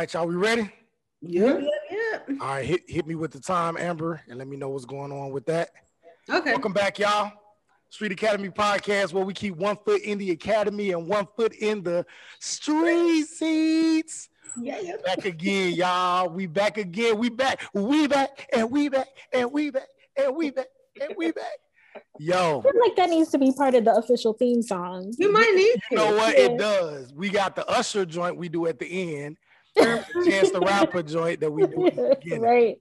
right, y'all, we ready? Yeah. Yeah. All right, hit, hit me with the time, Amber, and let me know what's going on with that. Okay. Welcome back, y'all. Street Academy podcast, where we keep one foot in the academy and one foot in the street seats. Yeah. yeah. Back again, y'all. We back again. We back. We back and we back and we back and we back and we back. Yo, I feel like that needs to be part of the official theme song. We might need you know to. what? Yeah. It does. We got the Usher joint we do at the end. Chance the Rapper joint that we do at right.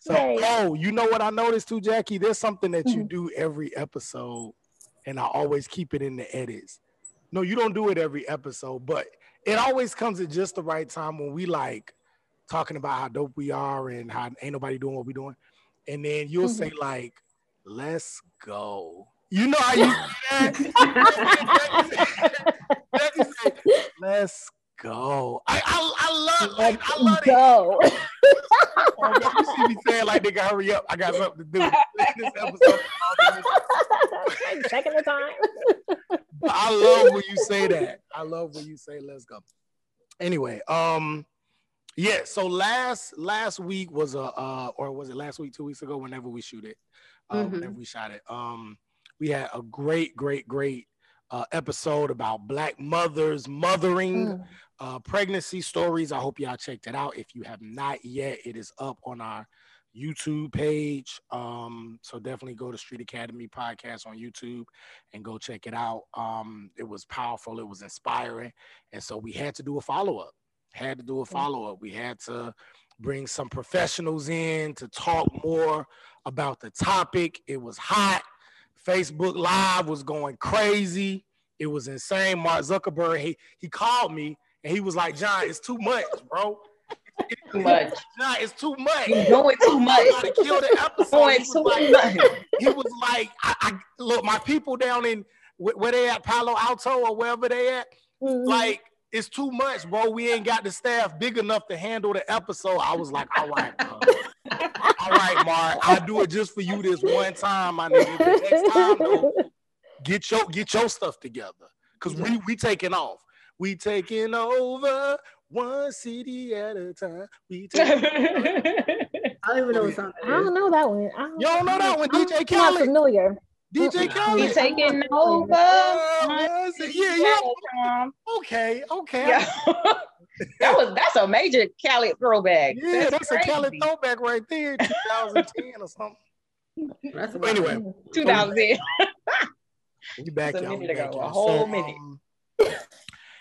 So, Right. oh, you know what I noticed too, Jackie? There's something that you Mhm. do every episode, and I always keep it in the edits. No, you don't do it every episode, but it always comes at just the right time when we like talking about how dope we are and how ain't nobody doing what we're doing. And then you'll say, like, let's go. You know how you do that? Let's go. I, I, I love like I love it. Go. Man, you see me saying like nigga, hurry up. I got something to do. this episode. Checking the time. But I love when you say that. I love when you say let's go. Anyway, um, yeah. So last last week was a uh, or was it last week, two weeks ago? Whenever we shoot it, uh, Mhm. whenever we shot it, um, we had a great, great, great uh, episode about black mothers mothering. Mm. uh, pregnancy stories. I hope y'all checked it out. If you have not yet, it is up on our YouTube page. Um, so definitely go to Street Academy Podcast on YouTube and go check it out. Um, it was powerful, it was inspiring. And so we had to do a follow up. Had to do a follow up. We had to bring some professionals in to talk more about the topic. It was hot. Facebook Live was going crazy. It was insane. Mark Zuckerberg, he he called me and he was like, John, it's too much, bro. Too much. John, it's too much. You're doing too I'm much. about to kill the episode. He was too like, much. he was like, I, I look, my people down in where they at Palo Alto or wherever they at, Mhm. like it's too much, bro. We ain't got the staff big enough to handle the episode. I was like, all right, bro. All right, Mark, I'll do it just for you this one time, my nigga. The next time, though, get your get your stuff together, cause we we taking off. We taking over one city at a time. We taking I don't even know what song I don't know that one. I don't, You don't know that one, I'm DJ not familiar. DJ Mm-mm. Khaled. We taking over. Uh, yeah, yeah. Okay, okay. Yeah. that was that's a major Khaled throwback. Yeah, that's, a crazy. Khaled throwback right there, 2010 or something. That's But anyway, 2010. we back, y'all. we back, a y'all. whole So, minute. um,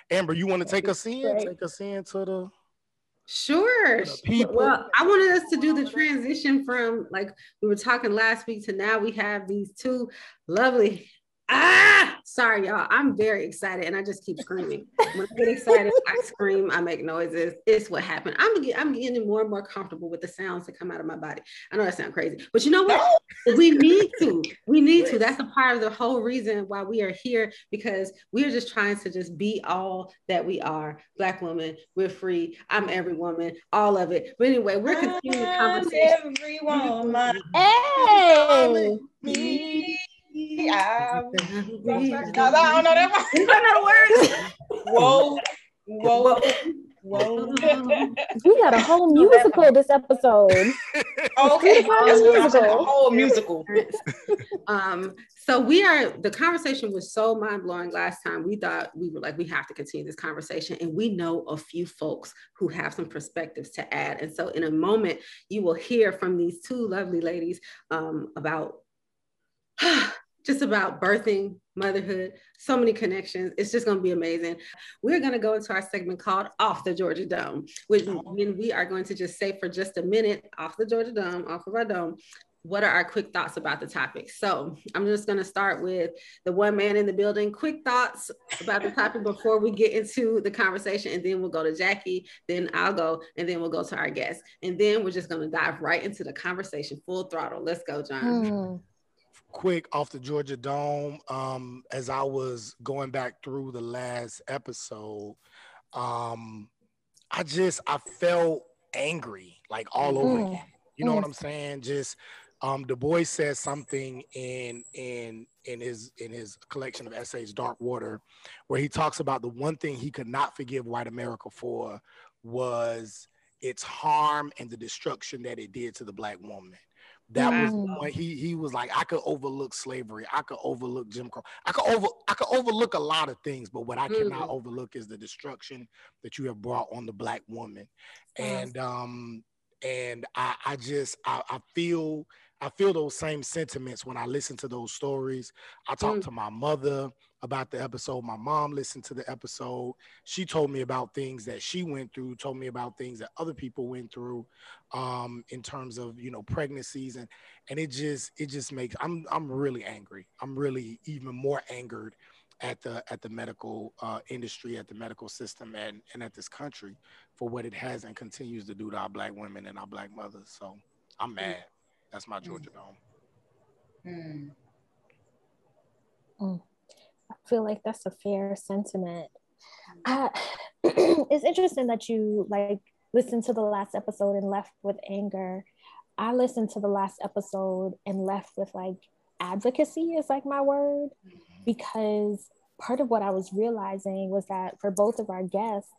Amber, you want to take us in? Take us in to the, Sure. Well, I wanted us to do the transition from like we were talking last week to now we have these two lovely. Ah, sorry, y'all. I'm very excited and I just keep screaming. When I get excited, I scream, I make noises. It's what happened. I'm, get- I'm getting more and more comfortable with the sounds that come out of my body. I know that sounds crazy, but you know what? we need to we need to that's a part of the whole reason why we are here because we're just trying to just be all that we are black women we're free i'm every woman all of it but anyway we're continuing the conversation Every woman. Hey. Me. I- We- I don't know that You don't know the words? Whoa. Whoa. Whoa. We got a whole musical this episode. Okay. It's a That's what I'm musical. a whole musical. um so we are the conversation was so mind-blowing last time we thought we were like we have to continue this conversation and we know a few folks who have some perspectives to add and so in a moment you will hear from these two lovely ladies um, about just about birthing motherhood so many connections it's just going to be amazing we're going to go into our segment called off the georgia dome which when we are going to just say for just a minute off the georgia dome off of our dome what are our quick thoughts about the topic? So I'm just going to start with the one man in the building. Quick thoughts about the topic before we get into the conversation, and then we'll go to Jackie, then I'll go, and then we'll go to our guest, and then we're just going to dive right into the conversation, full throttle. Let's go, John. Hmm. Quick off the Georgia Dome. Um, as I was going back through the last episode, um, I just I felt angry like all over Mm. again. You know what Mm. I'm saying? Just Um, Du Bois says something in in in his in his collection of essays, Darkwater, where he talks about the one thing he could not forgive white America for was its harm and the destruction that it did to the black woman. That was the Mm. he he was like, I could overlook slavery, I could overlook Jim Crow, I could over I could overlook a lot of things, but what I cannot Mhm. overlook is the destruction that you have brought on the black woman. And um and I I just I, I feel I feel those same sentiments when I listen to those stories. I talk Mm. to my mother about the episode. My mom listened to the episode. She told me about things that she went through, told me about things that other people went through um, in terms of, you know, pregnancies and and it just it just makes I'm I'm really angry. I'm really even more angered at the at the medical uh, industry, at the medical system and and at this country for what it has and continues to do to our black women and our black mothers. So I'm mad. That's my Georgia Dome. Hmm. I feel like that's a fair sentiment. I, uh, it's interesting that you like listened to the last episode and left with anger. I listened to the last episode and left with like advocacy is like my word mm-hmm. because part of what I was realizing was that for both of our guests,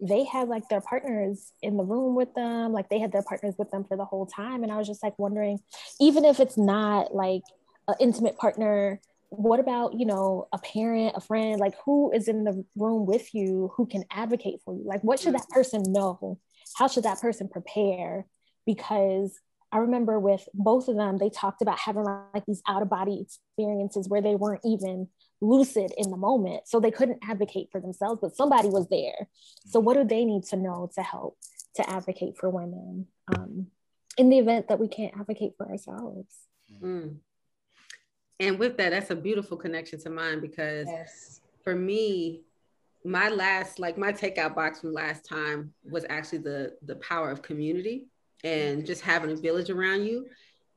they had like their partners in the room with them, like they had their partners with them for the whole time. And I was just like wondering, even if it's not like an intimate partner, what about, you know, a parent, a friend, like who is in the room with you who can advocate for you? Like, what should that person know? How should that person prepare? Because I remember with both of them, they talked about having like these out of body experiences where they weren't even lucid in the moment. So they couldn't advocate for themselves, but somebody was there. So, what do they need to know to help to advocate for women um, in the event that we can't advocate for ourselves? Mm. And with that, that's a beautiful connection to mine because Yes. for me, my last like my takeout box from last time was actually the the power of community and mm-hmm. just having a village around you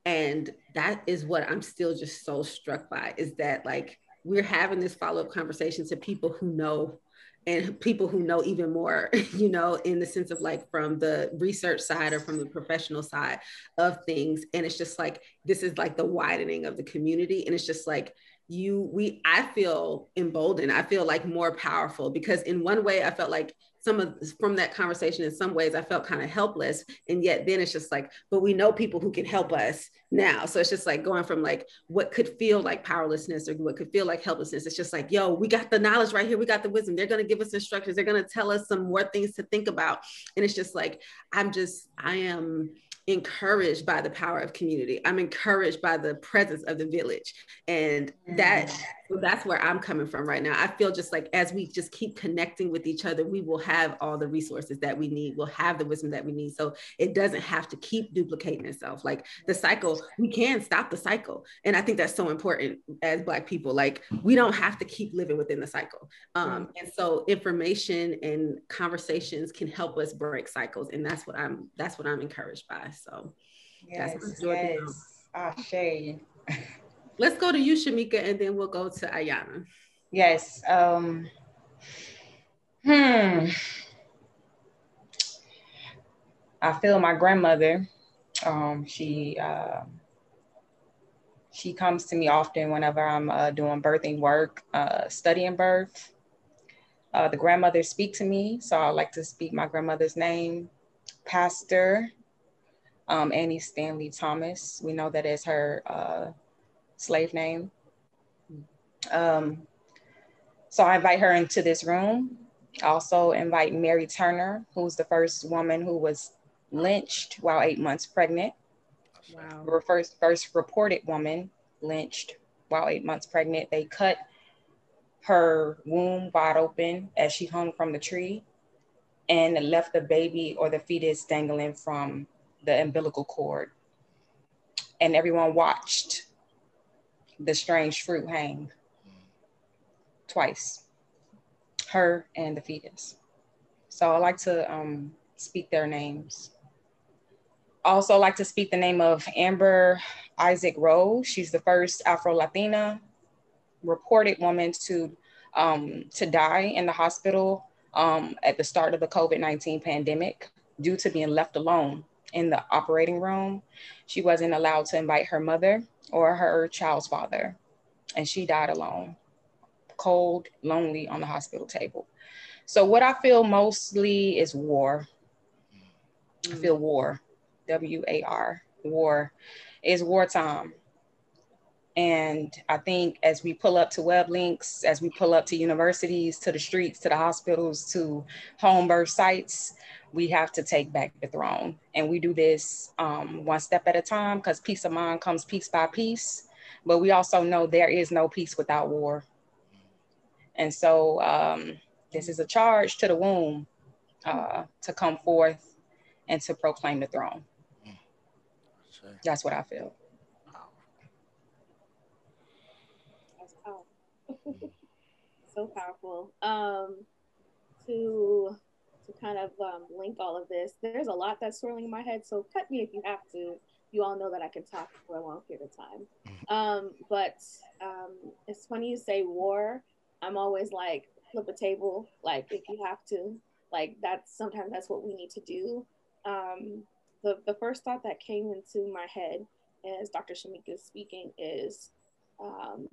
and that is what i'm still just so struck by is that like we're having this follow-up conversation to people who know and people who know even more you know in the sense of like from the research side or from the professional side of things. And it's just like this is like the widening of the community. And it's just like you we i feel emboldened. I feel like more powerful because in one way i felt like some of from that conversation in some ways i felt kind of helpless. And yet then it's just like but we know people who can help us now. So it's just like going from like what could feel like powerlessness or what could feel like helplessness. It's just like yo we got the knowledge right here. We got the wisdom. They're going to give us instructions. They're going to tell us some more things to think about. And it's just like i'm just i am encouraged by the power of community. I'm encouraged by the presence of the village. And that so that's where I'm coming from right now. I feel just like as we just keep connecting with each other, we will have all the resources that we need. We'll have the wisdom that we need. So it doesn't have to keep duplicating itself. Like the cycle, we can stop the cycle. And I think that's so important as Black people. Like we don't have to keep living within the cycle. Um, and so information and conversations can help us break cycles. And that's what I'm that's what I'm encouraged by. So Yes. That's what Georgia Yes. Ashe. let's go to you, Shamika, and then we'll go to Ayana. Yes. Um, hmm. I feel my grandmother. Um, she uh, she comes to me often whenever I'm uh, doing birthing work, uh, studying birth. Uh, the grandmothers speak to me, so I like to speak my grandmother's name, Pastor um, Annie Stanley Thomas. We know that as her uh, slave name. Um, so I invite her into this room. I also invite Mary Turner, who's the first woman who was lynched while eight months pregnant. Wow. The first, first reported woman lynched while eight months pregnant. They cut her womb wide open as she hung from the tree and left the baby or the fetus dangling from the umbilical cord. And everyone watched the strange fruit hang twice, her and the fetus. So I like to um, speak their names. Also like to speak the name of Amber Isaac Rose. She's the first Afro-Latina reported woman to, um, to die in the hospital um, at the start of the COVID-19 pandemic due to being left alone in the operating room. She wasn't allowed to invite her mother or her child's father, and she died alone, cold, lonely on the hospital table. So, what I feel mostly is war. I feel war, W A R, war is wartime. And I think as we pull up to web links, as we pull up to universities, to the streets, to the hospitals, to home birth sites, we have to take back the throne. And we do this um, one step at a time because peace of mind comes piece by piece. But we also know there is no peace without war. And so um, this is a charge to the womb uh, to come forth and to proclaim the throne. That's what I feel. That's so powerful. Um, to to kind of um, link all of this, there's a lot that's swirling in my head. So cut me if you have to. You all know that I can talk for a long period of time. Um, but um, it's funny you say war. I'm always like flip a table. Like if you have to, like that's sometimes that's what we need to do. Um, the, the first thought that came into my head as Dr. Shamika is speaking is um,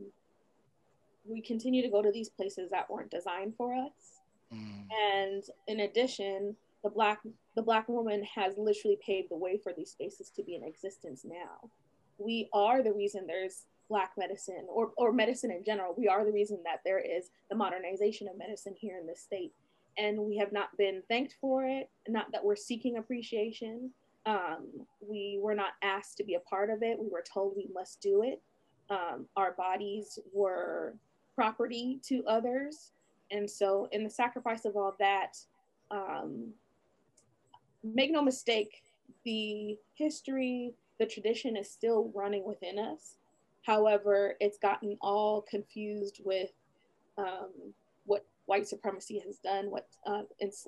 we continue to go to these places that weren't designed for us. Mm. And in addition, the black the black woman has literally paved the way for these spaces to be in existence now. We are the reason there's black medicine or, or medicine in general. We are the reason that there is the modernization of medicine here in this state. And we have not been thanked for it, not that we're seeking appreciation, um, we were not asked to be a part of it. We were told we must do it. Um, our bodies were property to others. And so, in the sacrifice of all that, um, make no mistake, the history, the tradition is still running within us. However, it's gotten all confused with um, what white supremacy has done, what uh,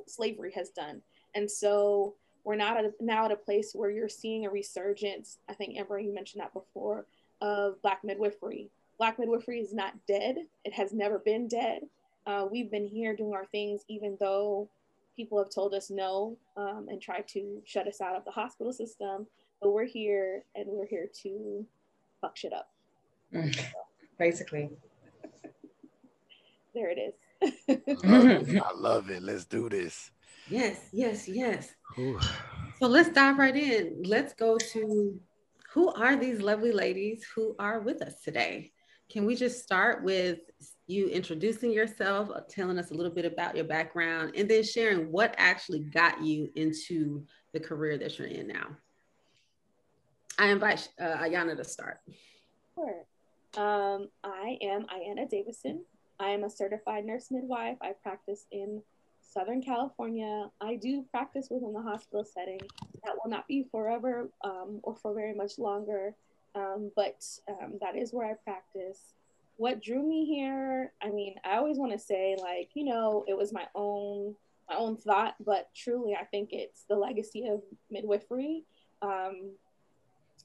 slavery has done. And so, we're not at a, now at a place where you're seeing a resurgence. I think Amber, you mentioned that before of Black midwifery. Black midwifery is not dead. It has never been dead. Uh, we've been here doing our things, even though people have told us no um, and tried to shut us out of the hospital system. But we're here, and we're here to fuck shit up. Basically. there it is. I love it. Let's do this. Yes, yes, yes. So let's dive right in. Let's go to who are these lovely ladies who are with us today? Can we just start with you introducing yourself, uh, telling us a little bit about your background, and then sharing what actually got you into the career that you're in now? I invite uh, Ayana to start. Sure. Um, I am Ayana Davison. I am a certified nurse midwife. I practice in Southern California. I do practice within the hospital setting. That will not be forever um, or for very much longer, um, but um, that is where I practice. What drew me here? I mean, I always want to say like, you know, it was my own my own thought, but truly, I think it's the legacy of midwifery. Um,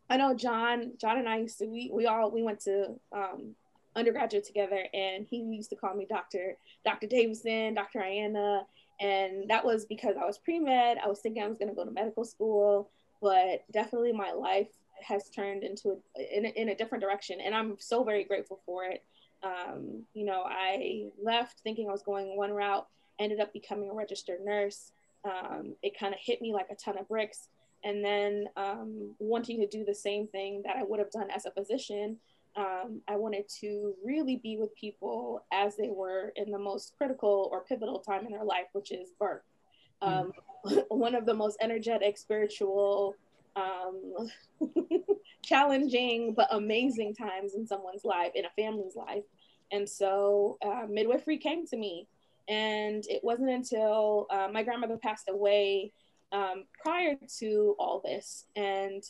I know John, John and I used to we we all we went to um, undergraduate together and he used to call me Dr. Dr. Davison, Dr. Ayana. And that was because I was pre-med. I was thinking I was going to go to medical school, but definitely my life has turned into a, in, a, in a different direction. And I'm so very grateful for it. Um, you know, I left thinking I was going one route, ended up becoming a registered nurse. Um, it kind of hit me like a ton of bricks. And then um, wanting to do the same thing that I would have done as a physician, um, I wanted to really be with people as they were in the most critical or pivotal time in their life, which is birth. Um, mm. One of the most energetic, spiritual, um, challenging, but amazing times in someone's life, in a family's life. And so uh, midwifery came to me. And it wasn't until uh, my grandmother passed away um, prior to all this. And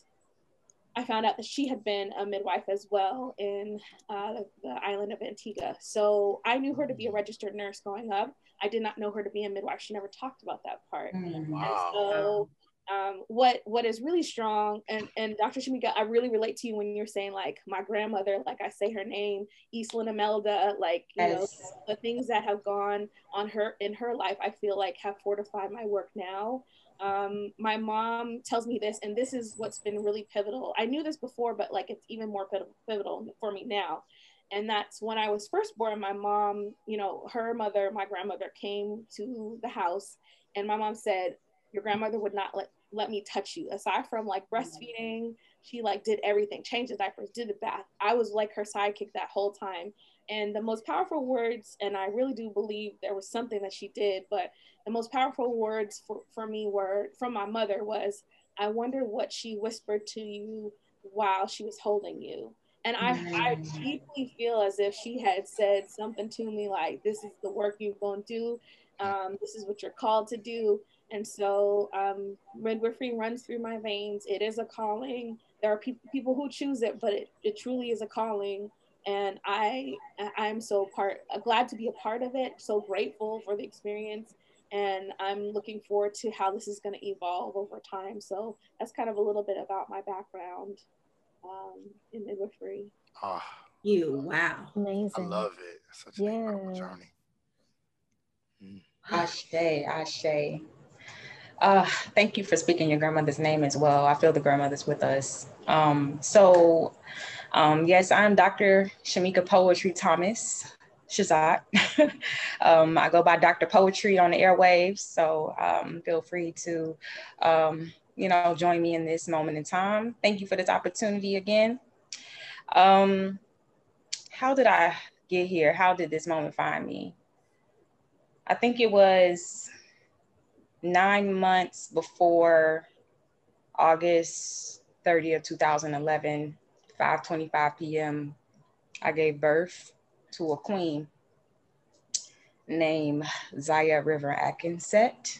I found out that she had been a midwife as well in uh, the island of Antigua. So I knew her to be a registered nurse growing up. I did not know her to be a midwife. She never talked about that part. Mm, wow. so um, what what is really strong and and Dr. Shamika, I really relate to you when you're saying like my grandmother, like I say her name, Eastland Imelda, like you yes. know the things that have gone on her in her life, I feel like have fortified my work now. Um, my mom tells me this, and this is what's been really pivotal. I knew this before, but like it's even more pivotal for me now. And that's when I was first born. My mom, you know, her mother, my grandmother came to the house, and my mom said, Your grandmother would not let let me touch you. Aside from like breastfeeding, she like did everything, changed the diapers, did the bath. I was like her sidekick that whole time. And the most powerful words, and I really do believe there was something that she did, but the most powerful words for, for me were from my mother was, I wonder what she whispered to you while she was holding you. And I, I mm. deeply feel as if she had said something to me like, this is the work you're going to do. Um, this is what you're called to do. And so um, midwifery runs through my veins. It is a calling. There are pe- people who choose it, but it, it truly is a calling. And I I'm so part glad to be a part of it. So grateful for the experience, and I'm looking forward to how this is going to evolve over time. So that's kind of a little bit about my background um, in midwifery. Oh, you wow, amazing! I love it. Such an yeah. incredible journey. Mm. Ashe, Ashe. Uh, thank you for speaking your grandmother's name as well. I feel the grandmother's with us. Um, so, um, yes, I'm Dr. Shamika Poetry Thomas Shazat. um, I go by Dr. Poetry on the airwaves. So um, feel free to, um, you know, join me in this moment in time. Thank you for this opportunity again. Um, how did I get here? How did this moment find me? I think it was nine months before August 30th, 2011, 5:25 p.m., I gave birth to a queen named Zaya River Atkinset.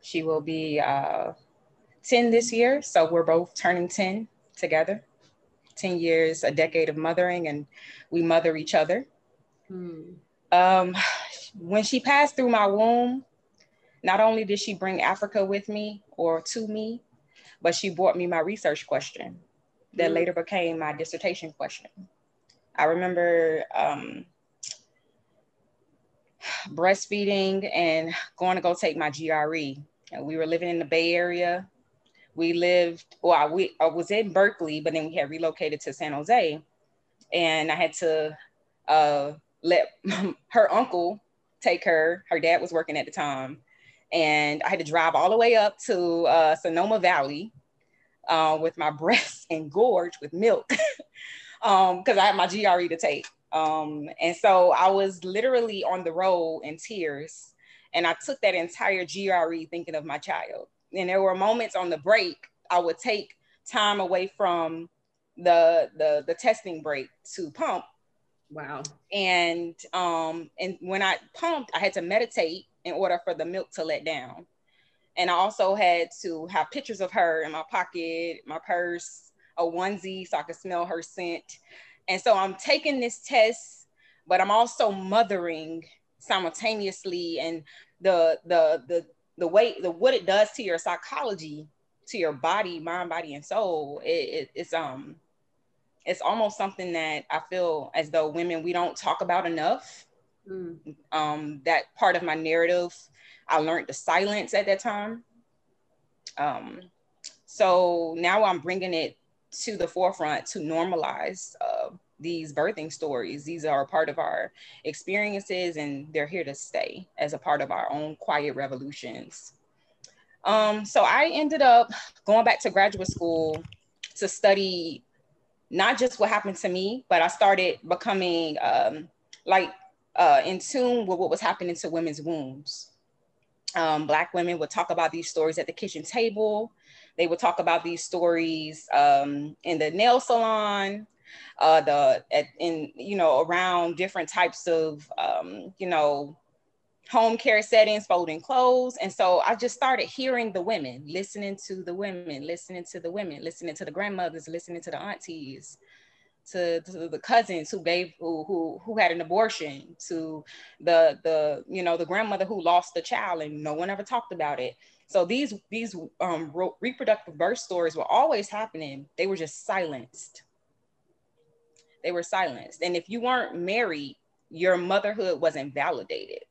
She will be uh, 10 this year, so we're both turning 10 together. 10 years, a decade of mothering, and we mother each other. Hmm. Um, when she passed through my womb, not only did she bring Africa with me or to me, but she brought me my research question that mm later became my dissertation question. I remember um, breastfeeding and going to go take my GRE. And we were living in the Bay Area. We lived, well, we, I was in Berkeley, but then we had relocated to San Jose. And I had to uh, let her uncle take her. Her dad was working at the time and I had to drive all the way up to uh, Sonoma Valley uh, with my breasts engorged with milk because um, I had my GRE to take. Um, and so I was literally on the road in tears. And I took that entire GRE thinking of my child. And there were moments on the break I would take time away from the the, the testing break to pump. Wow. And um, and when I pumped, I had to meditate in order for the milk to let down. And I also had to have pictures of her in my pocket, my purse, a onesie so I could smell her scent. And so I'm taking this test, but I'm also mothering simultaneously and the the the the way the what it does to your psychology to your body mind body and soul it, it, it's um it's almost something that i feel as though women we don't talk about enough Mm. Um, that part of my narrative, I learned the silence at that time. Um, so now I'm bringing it to the forefront to normalize uh, these birthing stories. These are part of our experiences and they're here to stay as a part of our own quiet revolutions. Um, so I ended up going back to graduate school to study not just what happened to me, but I started becoming um, like uh, in tune with what was happening to women's wombs. Um, Black women would talk about these stories at the kitchen table. They would talk about these stories um, in the nail salon, uh, the at, in you know around different types of um, you know home care settings, folding clothes, and so I just started hearing the women, listening to the women, listening to the women, listening to the grandmothers, listening to the aunties, to, to the cousins who gave who, who who had an abortion to the the you know the grandmother who lost the child and no one ever talked about it So these these um, reproductive birth stories were always happening. They were just silenced. They were silenced. And if you weren't married, your motherhood wasn't validated.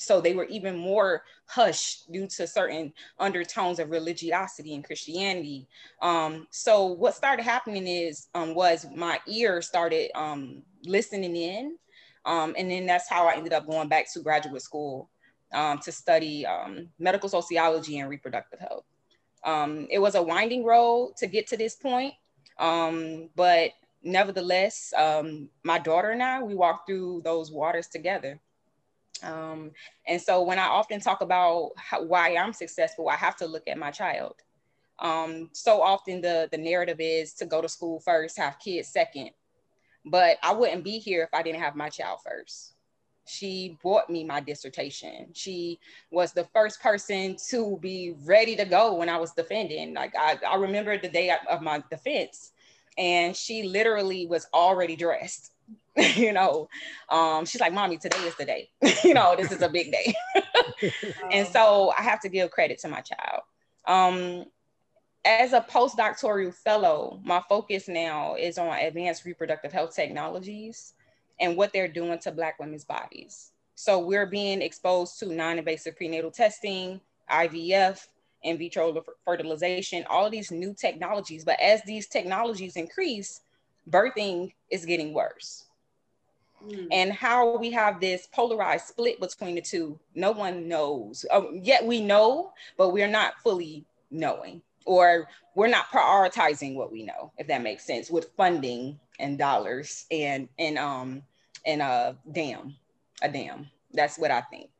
So they were even more hushed due to certain undertones of religiosity and Christianity. Um, so what started happening is um, was my ear started um, listening in, um, and then that's how I ended up going back to graduate school um, to study um, medical sociology and reproductive health. it was a winding road to get to this point, but nevertheless, my daughter and I we walked through those waters together. Um, and so when I often talk about how, why I'm successful, I have to look at my child. Um, so often the, the narrative is to go to school first, have kids second. But I wouldn't be here if I didn't have my child first. She bought me my dissertation. She was the first person to be ready to go when I was defending. Like I, I remember the day of my defense, and she literally was already dressed you know um, she's like mommy today is the day. You know this is a big day. And so i have to give credit to my child. Um, as a postdoctoral fellow my focus now is on advanced reproductive health technologies and what they're doing to black women's bodies. So we're being exposed to non-invasive prenatal testing ivf in vitro fertilization all of these new technologies. But as these technologies increase birthing is getting worse Mm. And how we have this polarized split between the two, no one knows. Um, yet we know, but we're not fully knowing, or we're not prioritizing what we know, if that makes sense, with funding and dollars and and um and a dam, a dam. That's what I think.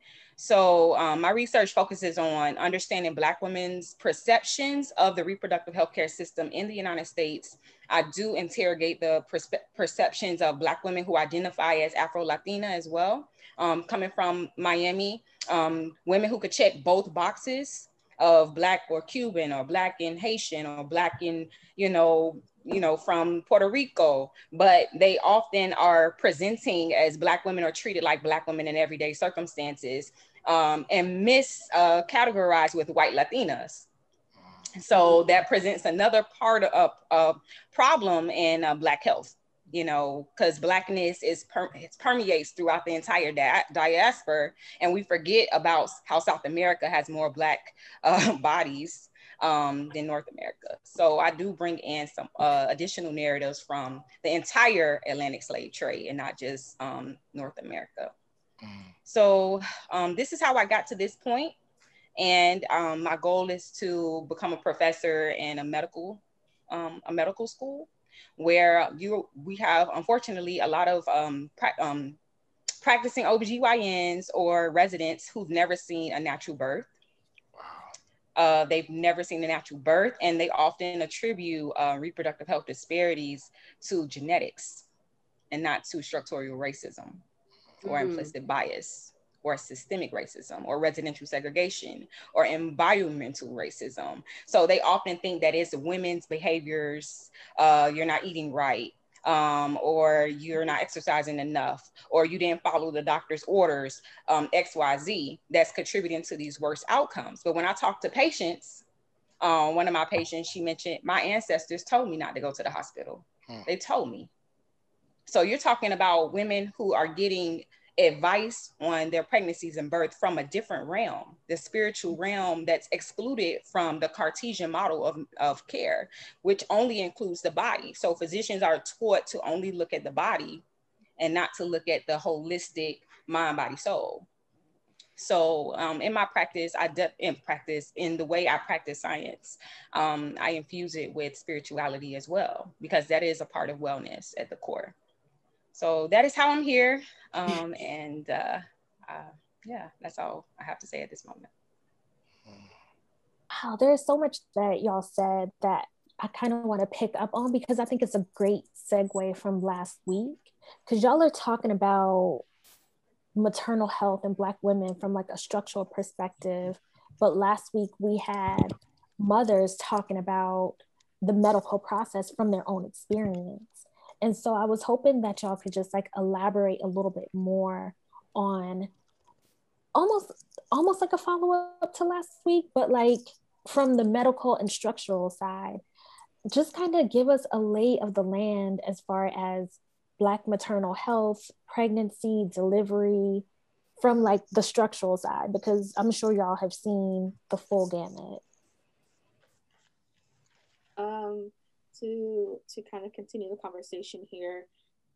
So um, my research focuses on understanding Black women's perceptions of the reproductive healthcare system in the United States. I do interrogate the perceptions of Black women who identify as Afro-Latina as well. Um, coming from Miami, um, women who could check both boxes of Black or Cuban or Black and Haitian or Black in, you know, you know, from Puerto Rico, but they often are presenting as Black women are treated like Black women in everyday circumstances um, and miscategorized uh, with white Latinas. So that presents another part of a problem in uh, Black health, you know, because Blackness is per- it permeates throughout the entire di- diaspora, and we forget about how South America has more Black uh, bodies um, than North America. So I do bring in some uh, additional narratives from the entire Atlantic slave trade and not just um, North America. So um, this is how I got to this point. And um, my goal is to become a professor in a medical, um, a medical school where you we have unfortunately a lot of um, pra- um, practicing OBGYNs or residents who've never seen a natural birth. Uh, they've never seen a natural birth, and they often attribute uh, reproductive health disparities to genetics and not to structural racism or mm. implicit bias or systemic racism or residential segregation or environmental racism. So they often think that it's women's behaviors, uh, you're not eating right, um, or you're not exercising enough, or you didn't follow the doctor's orders, um, XYZ, that's contributing to these worse outcomes. But when I talk to patients, um, one of my patients, she mentioned, my ancestors told me not to go to the hospital. Hmm. They told me. So you're talking about women who are getting advice on their pregnancies and birth from a different realm, the spiritual realm that's excluded from the Cartesian model of, of care, which only includes the body. So physicians are taught to only look at the body and not to look at the holistic mind, body, soul. So um, in my practice, I de- in practice in the way I practice science, um, I infuse it with spirituality as well because that is a part of wellness at the core. So that is how I'm here. Um, and uh, uh, yeah, that's all I have to say at this moment. Wow, there's so much that y'all said that I kind of want to pick up on because I think it's a great segue from last week. Because y'all are talking about maternal health and Black women from like a structural perspective. But last week we had mothers talking about the medical process from their own experience. And so I was hoping that y'all could just like elaborate a little bit more on almost almost like a follow-up to last week, but like from the medical and structural side, just kind of give us a lay of the land as far as Black maternal health, pregnancy, delivery, from like the structural side, because I'm sure y'all have seen the full gamut. Um, to to kind of continue the conversation here,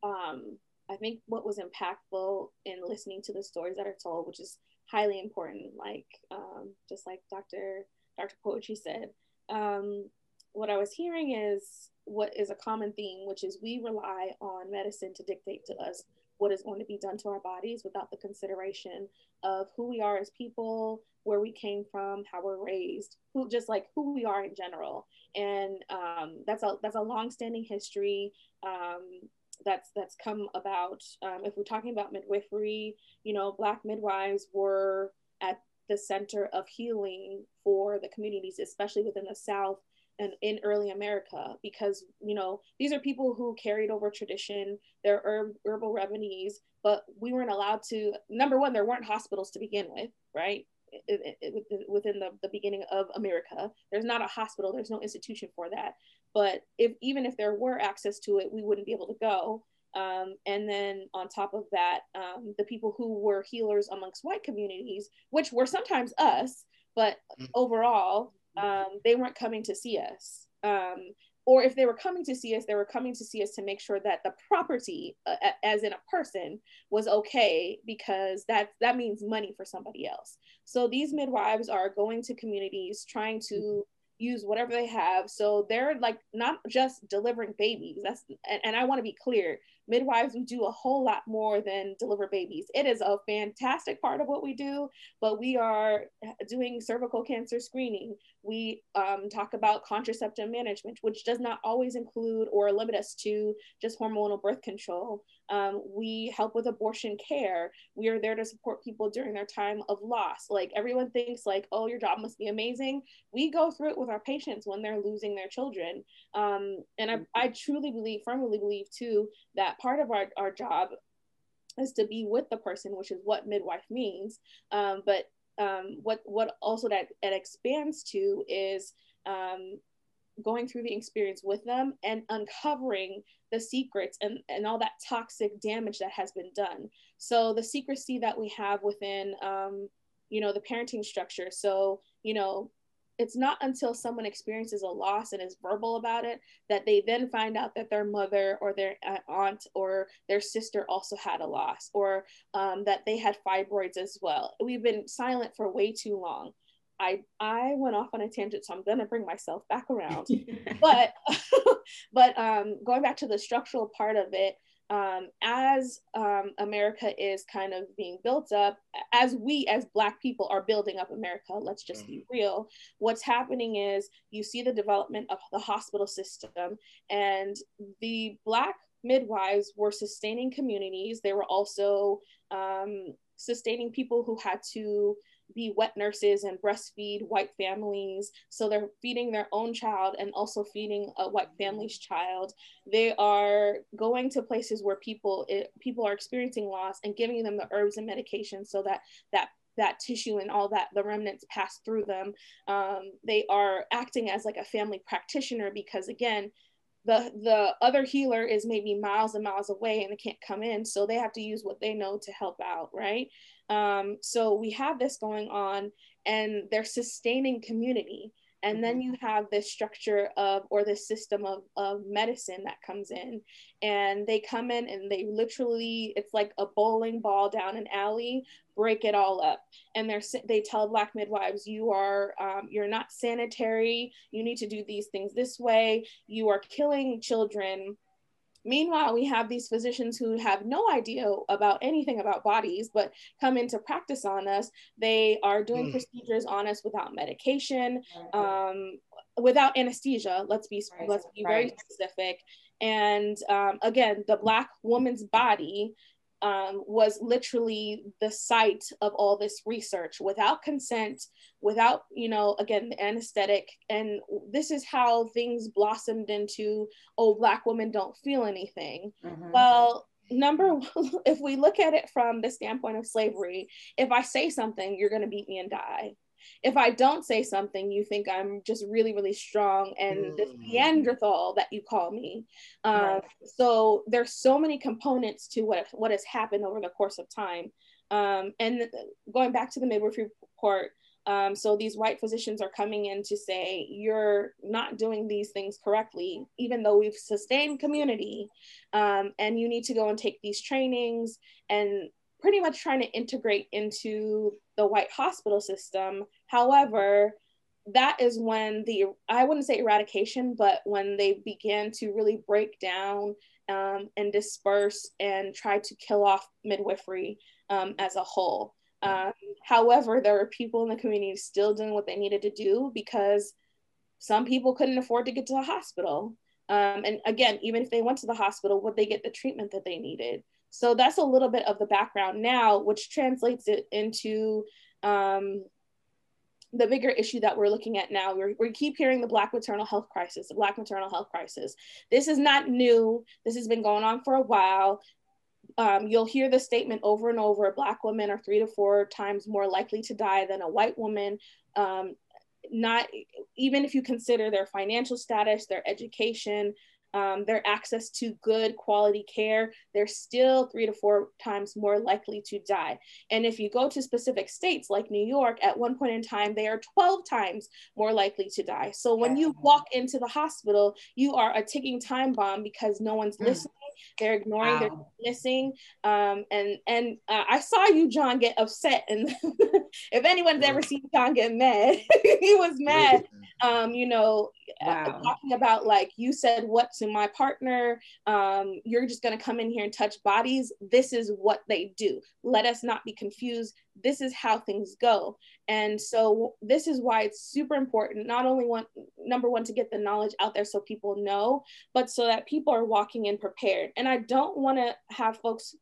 um, I think what was impactful in listening to the stories that are told, which is highly important, like um, just like Dr. Dr. Poetry said, um, what I was hearing is what is a common theme, which is we rely on medicine to dictate to us what is going to be done to our bodies without the consideration of who we are as people, where we came from, how we're raised, who just like who we are in general. And um, that's a that's a long-standing history. Um, that's that's come about. Um, if we're talking about midwifery, you know, Black midwives were at the center of healing for the communities, especially within the South and in early America, because you know these are people who carried over tradition, their herb, herbal remedies, but we weren't allowed to. Number one, there weren't hospitals to begin with, right? It, it, it, within the, the beginning of America, there's not a hospital, there's no institution for that. But if even if there were access to it, we wouldn't be able to go. Um, and then on top of that, um, the people who were healers amongst white communities, which were sometimes us, but mm. overall, um, they weren't coming to see us. Um, or if they were coming to see us, they were coming to see us to make sure that the property, uh, as in a person, was okay because that that means money for somebody else. So these midwives are going to communities trying to use whatever they have. So they're like not just delivering babies. That's and, and I want to be clear midwives we do a whole lot more than deliver babies it is a fantastic part of what we do but we are doing cervical cancer screening we um, talk about contraceptive management which does not always include or limit us to just hormonal birth control um, we help with abortion care. We are there to support people during their time of loss. Like everyone thinks like oh your job must be amazing. We go through it with our patients when they're losing their children. Um, and I, I truly believe firmly believe too that part of our, our job is to be with the person, which is what midwife means. Um, but um, what what also that it expands to is um, going through the experience with them and uncovering the secrets and, and all that toxic damage that has been done. So the secrecy that we have within, um, you know, the parenting structure. So, you know, it's not until someone experiences a loss and is verbal about it that they then find out that their mother or their aunt or their sister also had a loss or um, that they had fibroids as well. We've been silent for way too long. I I went off on a tangent, so I'm gonna bring myself back around. but but um, going back to the structural part of it, um, as um, America is kind of being built up, as we as Black people are building up America, let's just mm-hmm. be real, what's happening is you see the development of the hospital system, and the Black midwives were sustaining communities. They were also um, sustaining people who had to be wet nurses and breastfeed white families. So they're feeding their own child and also feeding a white family's child. They are going to places where people it, people are experiencing loss and giving them the herbs and medications so that that that tissue and all that the remnants pass through them. Um, they are acting as like a family practitioner because again the the other healer is maybe miles and miles away and they can't come in so they have to use what they know to help out right? Um, so we have this going on and they're sustaining community and then mm-hmm. you have this structure of or this system of, of medicine that comes in. And they come in and they literally it's like a bowling ball down an alley break it all up. And they're they tell black midwives you are um, you're not sanitary. You need to do these things this way. You are killing children Meanwhile, we have these physicians who have no idea about anything about bodies, but come into practice on us. They are doing mm. procedures on us without medication, um, without anesthesia. Let's be right. let's be right. very specific. And um, again, the black woman's body um, was literally the site of all this research without consent, without, you know, again, the anesthetic. And this is how things blossomed into, oh, Black women don't feel anything. Mm-hmm. Well, number one, if we look at it from the standpoint of slavery, if I say something, you're going to beat me and die. If I don't say something, you think I'm just really, really strong and this Mm. Neanderthal that you call me. Um, Right. So there's so many components to what what has happened over the course of time. Um, and going back to the midwifery report, um, so these white physicians are coming in to say you're not doing these things correctly, even though we've sustained community, um, and you need to go and take these trainings and pretty much trying to integrate into the white hospital system. However, that is when the I wouldn't say eradication, but when they began to really break down um, and disperse and try to kill off midwifery um, as a whole. Um, however, there were people in the community still doing what they needed to do because some people couldn't afford to get to the hospital. Um, and again, even if they went to the hospital, would they get the treatment that they needed? So that's a little bit of the background now, which translates it into um, the bigger issue that we're looking at now. We're, we keep hearing the Black maternal health crisis, the Black maternal health crisis. This is not new. This has been going on for a while. Um, you'll hear the statement over and over Black women are three to four times more likely to die than a white woman. Um, not even if you consider their financial status, their education, um, their access to good quality care, they're still three to four times more likely to die. And if you go to specific states like New York, at one point in time, they are 12 times more likely to die. So when you walk into the hospital, you are a ticking time bomb because no one's Mm. listening. They're ignoring, they're missing. Um, and and uh, I saw you, John, get upset. And if anyone's ever seen John get mad, he was mad. Um, you know, Wow. talking about like you said what to my partner um, you're just going to come in here and touch bodies. This is what they do. Let us not be confused. This is how things go. And so this is why it's super important not only one number one to get the knowledge out there so people know but so that people are walking in prepared. And i don't want to have folks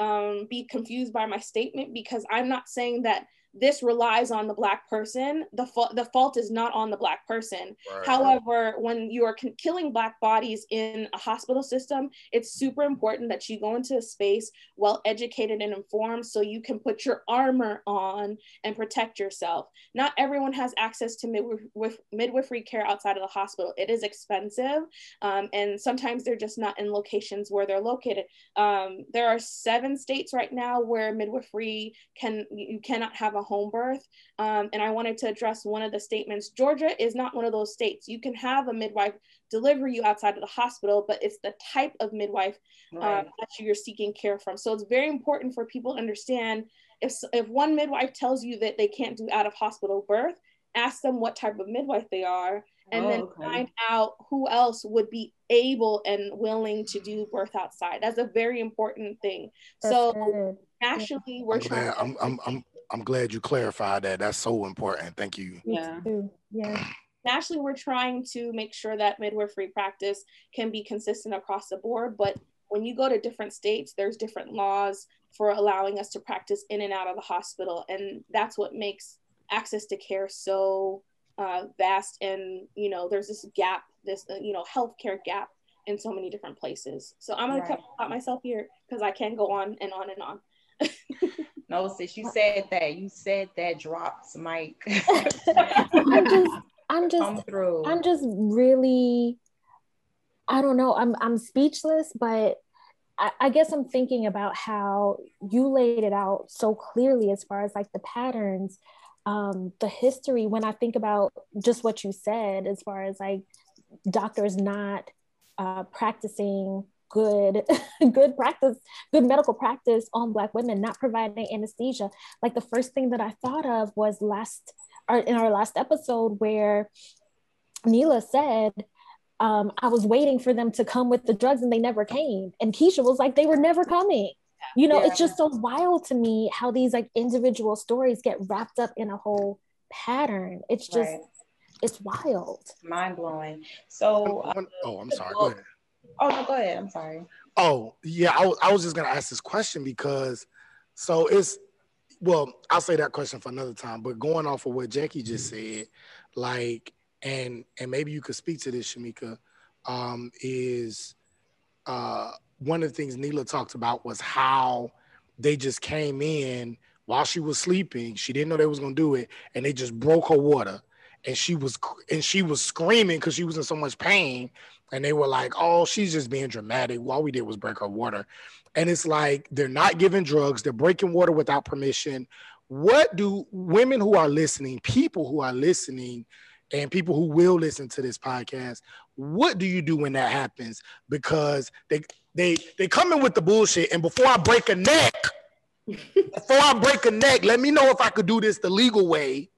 um, be confused by my statement because i'm not saying that this relies on the black person the, fa- the fault is not on the black person However, when you are con- killing Black bodies in a hospital system, it's super important that you go into a space well educated and informed so you can put your armor on and protect yourself. Not everyone has access to midwif- midwifery care outside of the hospital. It is expensive, um, and sometimes they're just not in locations where they're located. Um, there are seven states right now where midwifery can you cannot have a home birth. Um, and I wanted to address one of the statements. Georgia is not one of those states. You can have a midwife deliver you outside of the hospital, but it's the type of midwife um, that you're seeking care from. So it's very important for people to understand if, if one midwife tells you that they can't do out of hospital birth, ask them what type of midwife they are, and Oh, then okay. find out who else would be able and willing to do birth outside. That's a very important thing. That's so good. Actually, we're I'm trying. glad, I'm, I'm, I'm, I'm glad you clarified that. That's so important. Thank you. Yeah. too. Yeah. Nationally, we're trying to make sure that midwifery practice can be consistent across the board. But when you go to different states, there's different laws for allowing us to practice in and out of the hospital, and that's what makes access to care so uh, vast. And you know, there's this gap, this uh, you know, healthcare gap in so many different places. So I'm gonna cut out myself here because I can go on and on and on. No, sis, you said that. You said that drops, Mike. I'm just I'm just. I'm just really I don't know. I'm I'm speechless, but I, I guess I'm thinking about how you laid it out so clearly as far as like the patterns, um, the history. When I think about just what you said, as far as like doctors not uh, practicing good good practice good medical practice on black women not providing anesthesia like the first thing that i thought of was last or in our last episode where Neela said, um, I was waiting for them to come with the drugs and they never came. And Keisha was like, they were never coming. You know, Yeah. it's just so wild to me how these like individual stories get wrapped up in a whole pattern. It's just, Right. it's wild. Mind blowing. So, uh, oh, I'm sorry. Go ahead. Oh no, go ahead. I'm sorry. Oh, yeah. I, was- I was just gonna ask this question because so it's well, I'll say that question for another time. But going off of what Jackie just said, like, and and maybe you could speak to this, Shamika, um, is uh one of the things Neela talked about was how they just came in while she was sleeping. She didn't know they was gonna do it, and they just broke her water, and she was and she was screaming because she was in so much pain. And they were like, "Oh, she's just being dramatic. All we did was break her water." And it's like they're not giving drugs; they're breaking water without permission. What do women who are listening, people who are listening, and people who will listen to this podcast, what do you do when that happens? Because they they they come in with the bullshit, and before I break a neck, before I break a neck, let me know if I could do this the legal way.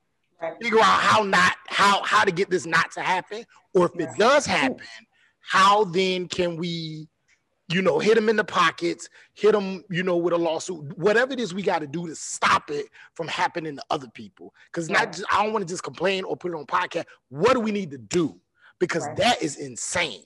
Figure out how not how how to get this not to happen, or if it does happen, how then can we, you know, hit them in the pockets, hit them, you know, with a lawsuit, whatever it is we got to do to stop it from happening to other people. Because not just I don't want to just complain or put it on podcast. What do we need to do? Because Right. that is insane.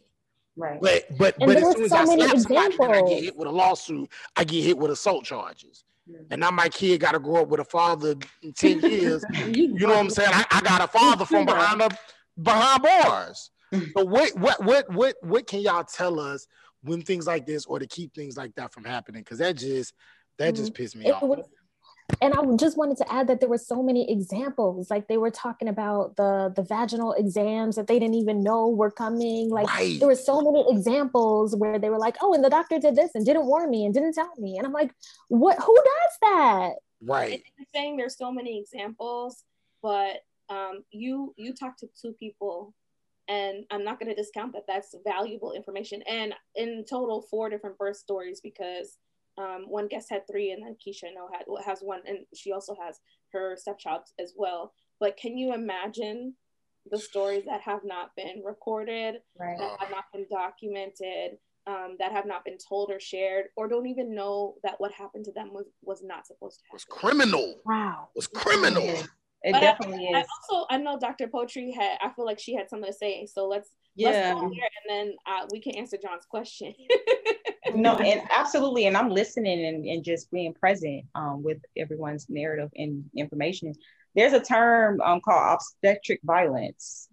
Right. But but And but as soon as so I slap somebody, I get hit with a lawsuit. I get hit with assault charges. Mhm. And now my kid got to grow up with a father in 10 years. You, know what I'm saying? I, I got a father from behind the behind bars. So what what what what what can y'all tell us when things like this or to keep things like that from happening? Because that just that just pissed me It off. was, and I just wanted to add that there were so many examples. Like they were talking about the the vaginal exams that they didn't even know were coming. Like right. there were so many examples where they were like, "Oh, and the doctor did this and didn't warn me and didn't tell me," and I'm like, "What? Who does that?" right. I'm saying there's so many examples, but um, you you talk to two people, and I'm not going to discount that that's valuable information. And in total, four different birth stories because um, one guest had three, and then Keisha I know had has one, and she also has her stepchild as well. But can you imagine the stories that have not been recorded, Right. that have not been documented, um, that have not been told or shared, or don't even know that what happened to them was was not supposed to It was criminal. Wow. It was criminal. It, But I- definitely I is. also I know Dr. Poetry had I feel like she had something to say. So let's Yeah. let's go there and then uh, we can answer John's question. no and absolutely and i'm listening and, and just being present um, with everyone's narrative and information there's a term um, called obstetric violence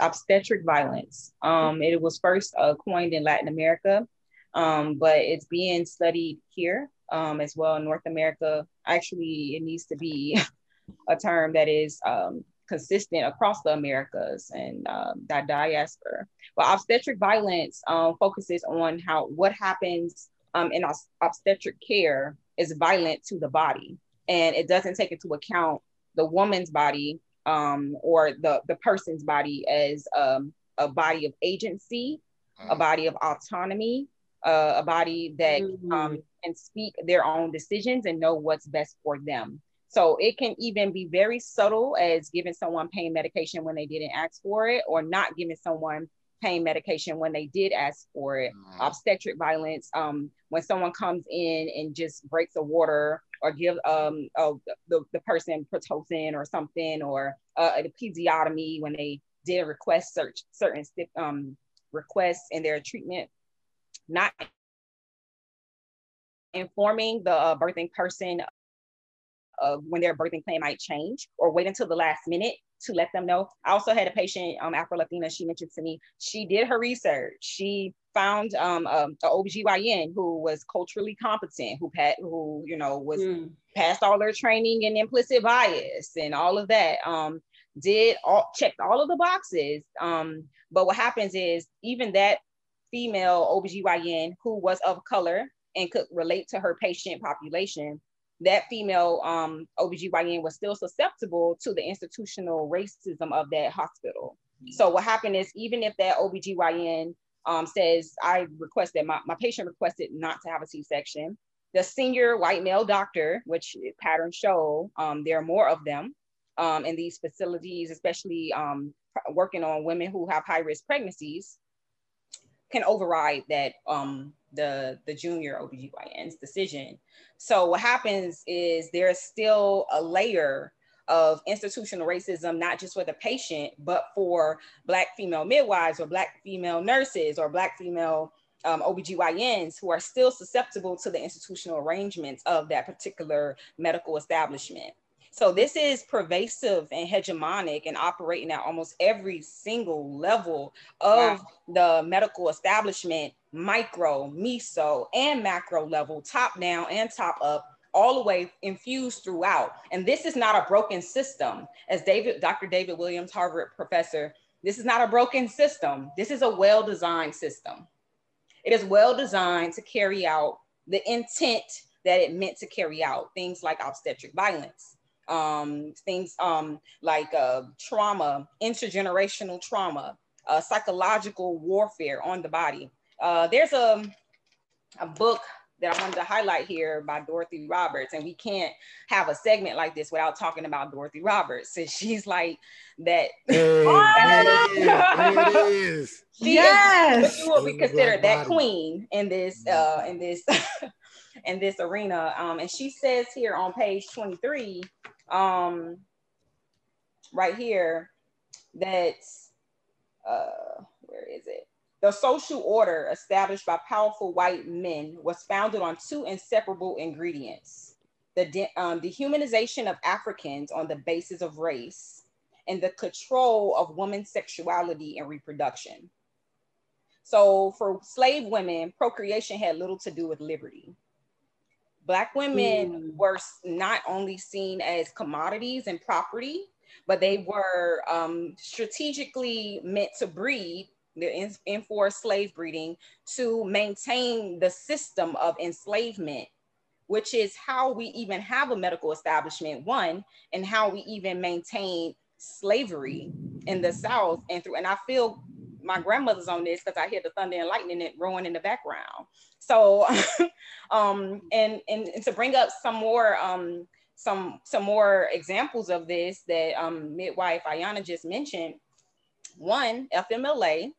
obstetric violence um, it was first uh, coined in latin america um, but it's being studied here um, as well in north america actually it needs to be a term that is um, consistent across the americas and um, that diaspora. But obstetric violence um, focuses on how what happens um, in obstetric care is violent to the body, and it doesn't take into account the woman's body um, or the the person's body as um, a body of agency, a body of autonomy, uh, a body that um, can speak their own decisions and know what's best for them. So it can even be very subtle as giving someone pain medication when they didn't ask for it, or not giving someone pain medication when they did ask for it. Mm. Obstetric violence, um, when someone comes in and just breaks a water or give um uh, the, the person pitocin or something, or uh, an episiotomy when they did request search certain um requests in their treatment, not informing the uh, birthing person of when their birthing plan might change or wait until the last minute to let them know. I also had a patient, um, Afro Latina, she mentioned to me, she did her research. She found um, um, a OBGYN who was culturally competent, who had, who, you know, was Mm. passed all their training and implicit bias and all of that. Um, did all checked all of the boxes. Um, but what happens is even that female OBGYN who was of color and could relate to her patient population, that female um, OBGYN was still susceptible to the institutional racism of that hospital. So what happened is even if that OBGYN um, says, I requested, my, my patient requested not to have a C-section, the senior white male doctor, which patterns show um, there are more of them um, in these facilities, especially um, working on women who have high risk pregnancies, can override that um, the the junior OBGYN's decision. So what happens is there's still a layer of institutional racism, not just for the patient, but for Black female midwives or Black female nurses or Black female um, OBGYNs who are still susceptible to the institutional arrangements of that particular medical establishment. So this is pervasive and hegemonic and operating at almost every single level of the medical establishment, micro, meso, and macro level, top down and top up, all the way infused throughout. And this is not a broken system. As David, Dr. David Williams, Harvard professor, this is not a broken system. This is a well-designed system. It is well designed to carry out the intent that it meant to carry out. Things like obstetric violence, um, things um, like uh, trauma, intergenerational trauma, uh, psychological warfare on the body. Uh, there's a, a book that I wanted to highlight here by Dorothy Roberts. And we can't have a segment like this without talking about Dorothy Roberts. since she's like that. Hey, it is. She Yes. is what we consider Black that body. queen in this uh in this in this arena. Um, and she says here on page 23, um, right here, that uh where is it? The social order established by powerful white men was founded on two inseparable ingredients the de- um, dehumanization of Africans on the basis of race and the control of women's sexuality and reproduction. So, for slave women, procreation had little to do with liberty. Black women Mm. were not only seen as commodities and property, but they were um, strategically meant to breed the en- enforced slave breeding to maintain the system of enslavement, which is how we even have a medical establishment, one, and how we even maintain slavery in the South and through. And I feel my grandmother's on this because I hear the thunder and lightning it roaring in the background. So, um, and, and and to bring up some more um some some more examples of this that um midwife Ayana just mentioned. One, FMLA.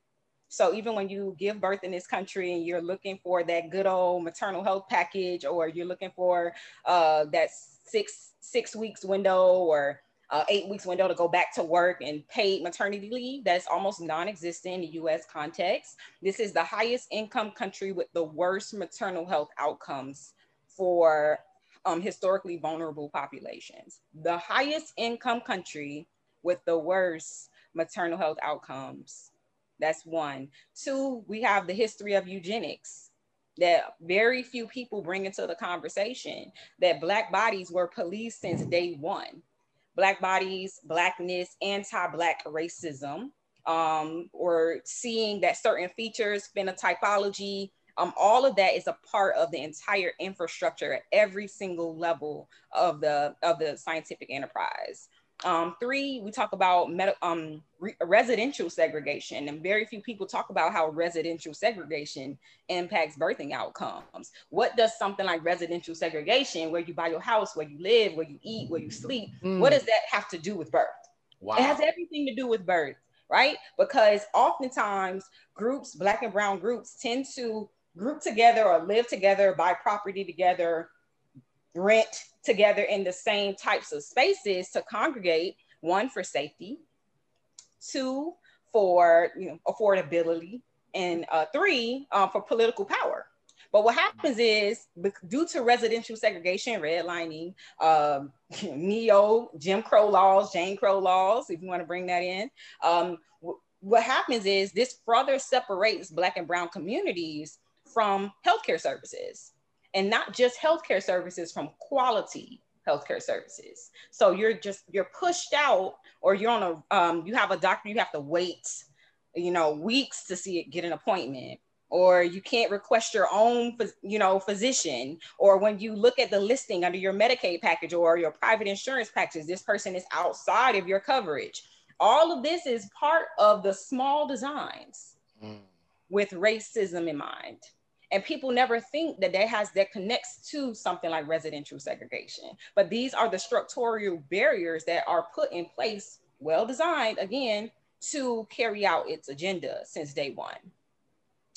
So even when you give birth in this country and you're looking for that good old maternal health package, or you're looking for uh, that six six weeks window or uh, eight weeks window to go back to work and paid maternity leave, that's almost non-existent in the U.S. context. This is the highest income country with the worst maternal health outcomes for um, historically vulnerable populations. The highest income country with the worst maternal health outcomes. That's one. Two, we have the history of eugenics that very few people bring into the conversation that Black bodies were policed since day one. Black bodies, Blackness, anti Black racism, um, or seeing that certain features, phenotypology, um, all of that is a part of the entire infrastructure at every single level of the of the scientific enterprise. Um, three, we talk about med- um, re- residential segregation, and very few people talk about how residential segregation impacts birthing outcomes. What does something like residential segregation, where you buy your house, where you live, where you eat, where you sleep, what does that have to do with birth? Wow. It has everything to do with birth, right? Because oftentimes groups, Black and Brown groups, tend to group together or live together, buy property together, rent together in the same types of spaces to congregate. One for safety, two for you know affordability, and uh, three uh, for political power. But what happens is, due to residential segregation, redlining, um, neo Jim Crow laws, Jane Crow laws, if you want to bring that in, um, what happens is this further separates Black and Brown communities from healthcare services, and not just healthcare services, from quality healthcare services. So you're just you're pushed out, or you're on a um, you have a doctor, you have to wait, you know, weeks to see it, get an appointment or you can't request your own you know physician or when you look at the listing under your medicaid package or your private insurance package this person is outside of your coverage all of this is part of the small designs Mm. with racism in mind and people never think that that has that connects to something like residential segregation but these are the structural barriers that are put in place well designed again to carry out its agenda since day one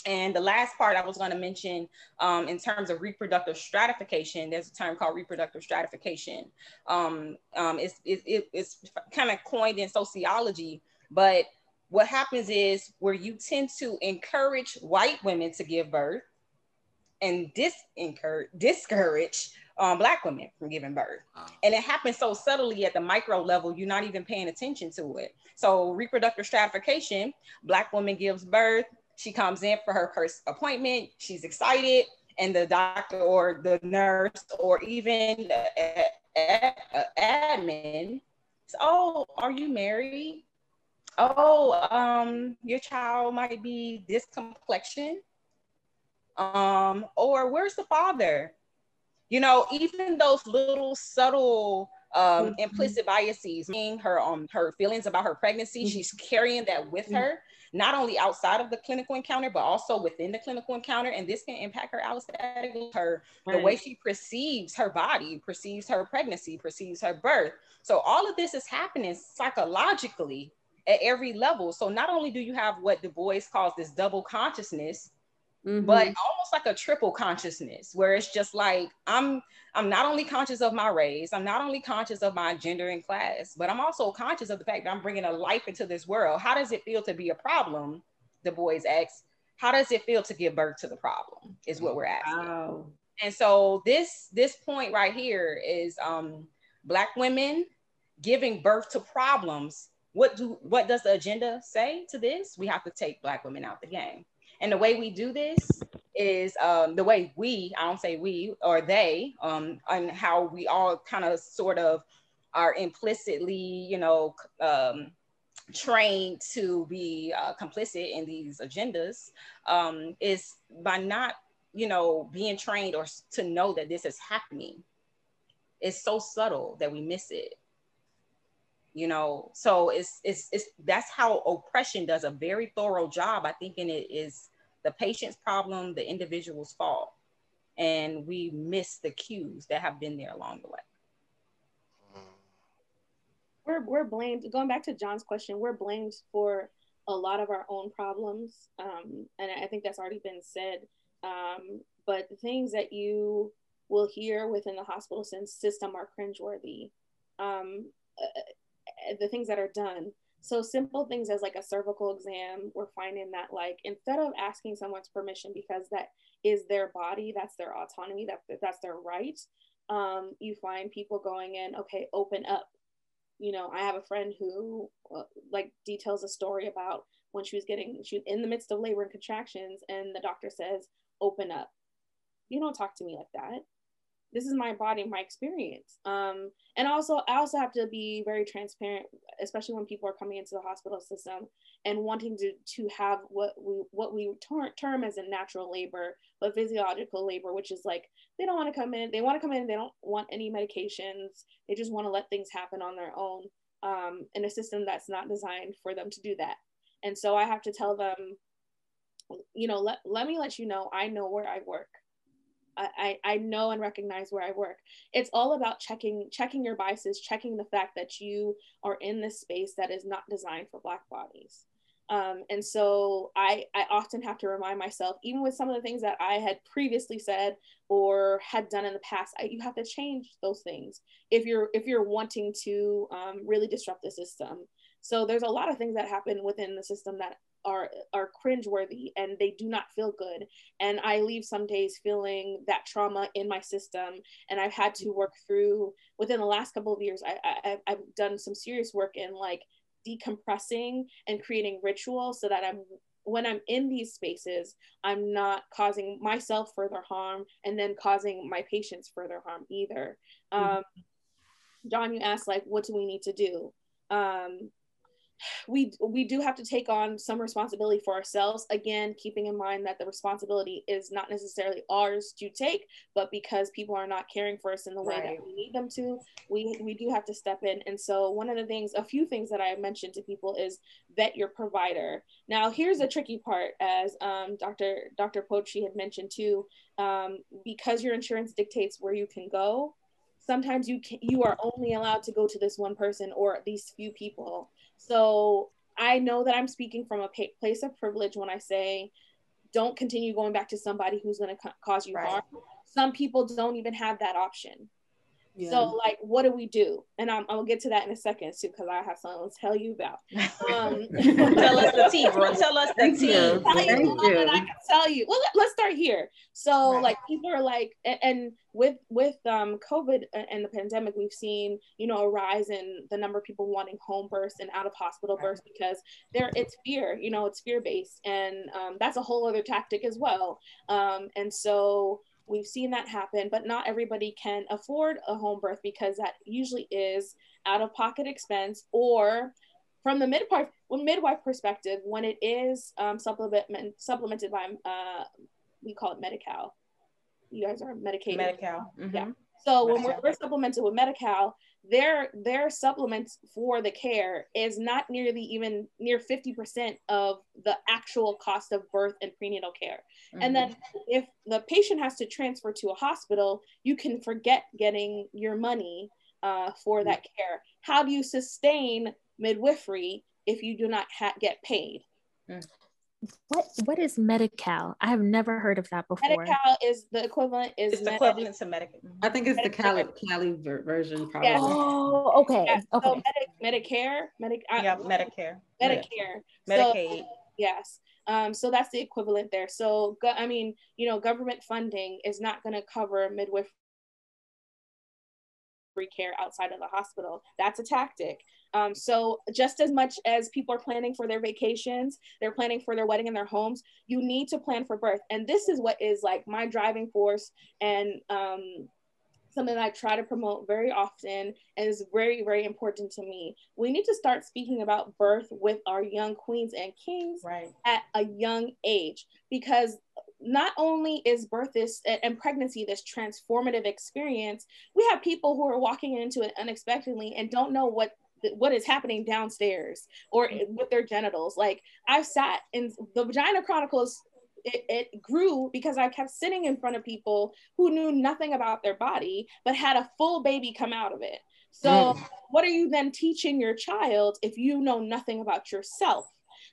and the last part I was going to mention um, in terms of reproductive stratification, there's a term called reproductive stratification. Um, um, it's it, it, it's kind of coined in sociology, but what happens is where you tend to encourage white women to give birth and disencourage, discourage um, black women from giving birth. And it happens so subtly at the micro level, you're not even paying attention to it. So reproductive stratification, black woman gives birth, she comes in for her first appointment, she's excited, and the doctor or the nurse or even the admin, oh, are you married? Oh, um, your child might be this complexion. Um, or where's the father? You know, even those little subtle um, mm-hmm. implicit biases, meaning her um her feelings about her pregnancy, mm-hmm. she's carrying that with mm-hmm. her, not only outside of the clinical encounter, but also within the clinical encounter. And this can impact her allostatic, her right. the way she perceives her body, perceives her pregnancy, perceives her birth. So all of this is happening psychologically at every level. So not only do you have what Du Bois calls this double consciousness, mm-hmm. but almost like a triple consciousness where it's just like i'm i'm not only conscious of my race i'm not only conscious of my gender and class but i'm also conscious of the fact that i'm bringing a life into this world. How does it feel to be a problem? Du Bois asks how does it feel to give birth to the problem is what we're asking. Wow. and so this this point right here is um black women giving birth to problems. What do what does the agenda say to this? We have to take black women out the game and the way we do this is um, the way we, I don't say we or they, um, and how we all kind of sort of are implicitly, you know, um, trained to be uh, complicit in these agendas um, is by not, you know, being trained or to know that this is happening. It's so subtle that we miss it you know so it's it's it's that's how oppression does a very thorough job i think and it is the patient's problem, the individual's fault. And we miss the cues that have been there along the way. We're, we're blamed, going back to John's question, we're blamed for a lot of our own problems. Um, and I think that's already been said. Um, but the things that you will hear within the hospital system are cringeworthy. Um, uh, the things that are done so simple things as like a cervical exam, we're finding that like instead of asking someone's permission because that is their body, that's their autonomy, that that's their right. Um, you find people going in, okay, open up. You know, I have a friend who uh, like details a story about when she was getting she was in the midst of labor and contractions, and the doctor says, open up. You don't talk to me like that this is my body my experience. Um, and also i also have to be very transparent especially when people are coming into the hospital system and wanting to to have what we what we ter- term as a natural labor but physiological labor which is like they don't want to come in they want to come in they don't want any medications they just want to let things happen on their own um, in a system that's not designed for them to do that. And so i have to tell them you know let, let me let you know i know where i work I, I know and recognize where I work. It's all about checking checking your biases, checking the fact that you are in this space that is not designed for Black bodies. Um, and so I, I often have to remind myself, even with some of the things that I had previously said or had done in the past, I, you have to change those things if you're if you're wanting to um, really disrupt the system. So there's a lot of things that happen within the system that are are cringeworthy and they do not feel good. And i leave some days feeling that trauma in my system. And i've had to work through within the last couple of years I, I i've done some serious work in like decompressing and creating ritual so that i'm when i'm in these spaces i'm not causing myself further harm and then causing my patients further harm either. Mm-hmm. um, john you asked like what do we need to do? Um, we we do have to take on some responsibility for ourselves. Again keeping in mind that the responsibility is not necessarily ours to take but because people are not caring for us in the way right. that we need them to we we do have to step in. And so one of the things a few things that i mentioned to people is vet your provider. Now here's a tricky part as um, dr dr pochi had mentioned too um, because your insurance dictates where you can go sometimes you can, you are only allowed to go to this one person or these few people so I know that I'm speaking from a place of privilege when I say, don't continue going back to somebody who's going to ca- cause you right. harm. Some people don't even have that option. Yeah. So, like, what do we do? And I'm, I'll get to that in a second too, because I have something to tell you about. Um, Tell us the tea. Tell us the Thank tea. you. tell you Thank all I can tell you. Well, let, us start here. So, Right. like, people are like, and, and with with um COVID and and the pandemic, we've seen you know a rise in the number of people wanting home births and out of hospital Right. births because there it's fear. You know, it's fear based, and um, that's a whole other tactic as well. Um, and so we've seen that happen, but not everybody can afford a home birth because that usually is out of pocket expense or from the midwife midwife perspective when it is um, supplement supplemented by uh, we call it Medi-Cal you guys are Medicaid. Medi-Cal. Mhm. Yeah. so when we're, we're supplemented with Medi-Cal their their supplements for the care is not nearly even near 50% of the actual cost of birth and prenatal care and mm-hmm. then if the patient has to transfer to a hospital, you can forget getting your money uh, for mm-hmm. that care. How do you sustain midwifery if you do not ha- get paid? Mm. What what is Medi-Cal? I have never heard of that before. Medi-Cal is the equivalent is it's the Med- equivalent to Medicare. I think it's the Cali, Cali ver- version, probably. Yes. Oh, okay. yeah, so Okay. Medi- Medicare, Medi- uh, Yeah, Medicare. Medicare. So- Medicaid. Yes. Um, so that's the equivalent there. So, go- I mean, you know, government funding is not going to cover midwifery care outside of the hospital. That's a tactic. Um, so, just as much as people are planning for their vacations, they're planning for their wedding in their homes, you need to plan for birth. And this is what is like my driving force and um, something that I try to promote very often and is very, very important to me. We need to start speaking about birth with our young queens and kings Right. at a young age because not only is birth this and pregnancy this transformative experience we have people who are walking into it unexpectedly and don't know what what is happening downstairs or mm-hmm. with their genitals. Like i've sat in the vagina chronicles it, it grew because i kept sitting in front of people who knew nothing about their body but had a full baby come out of it. So mm. what are you then teaching your child if you know nothing about yourself?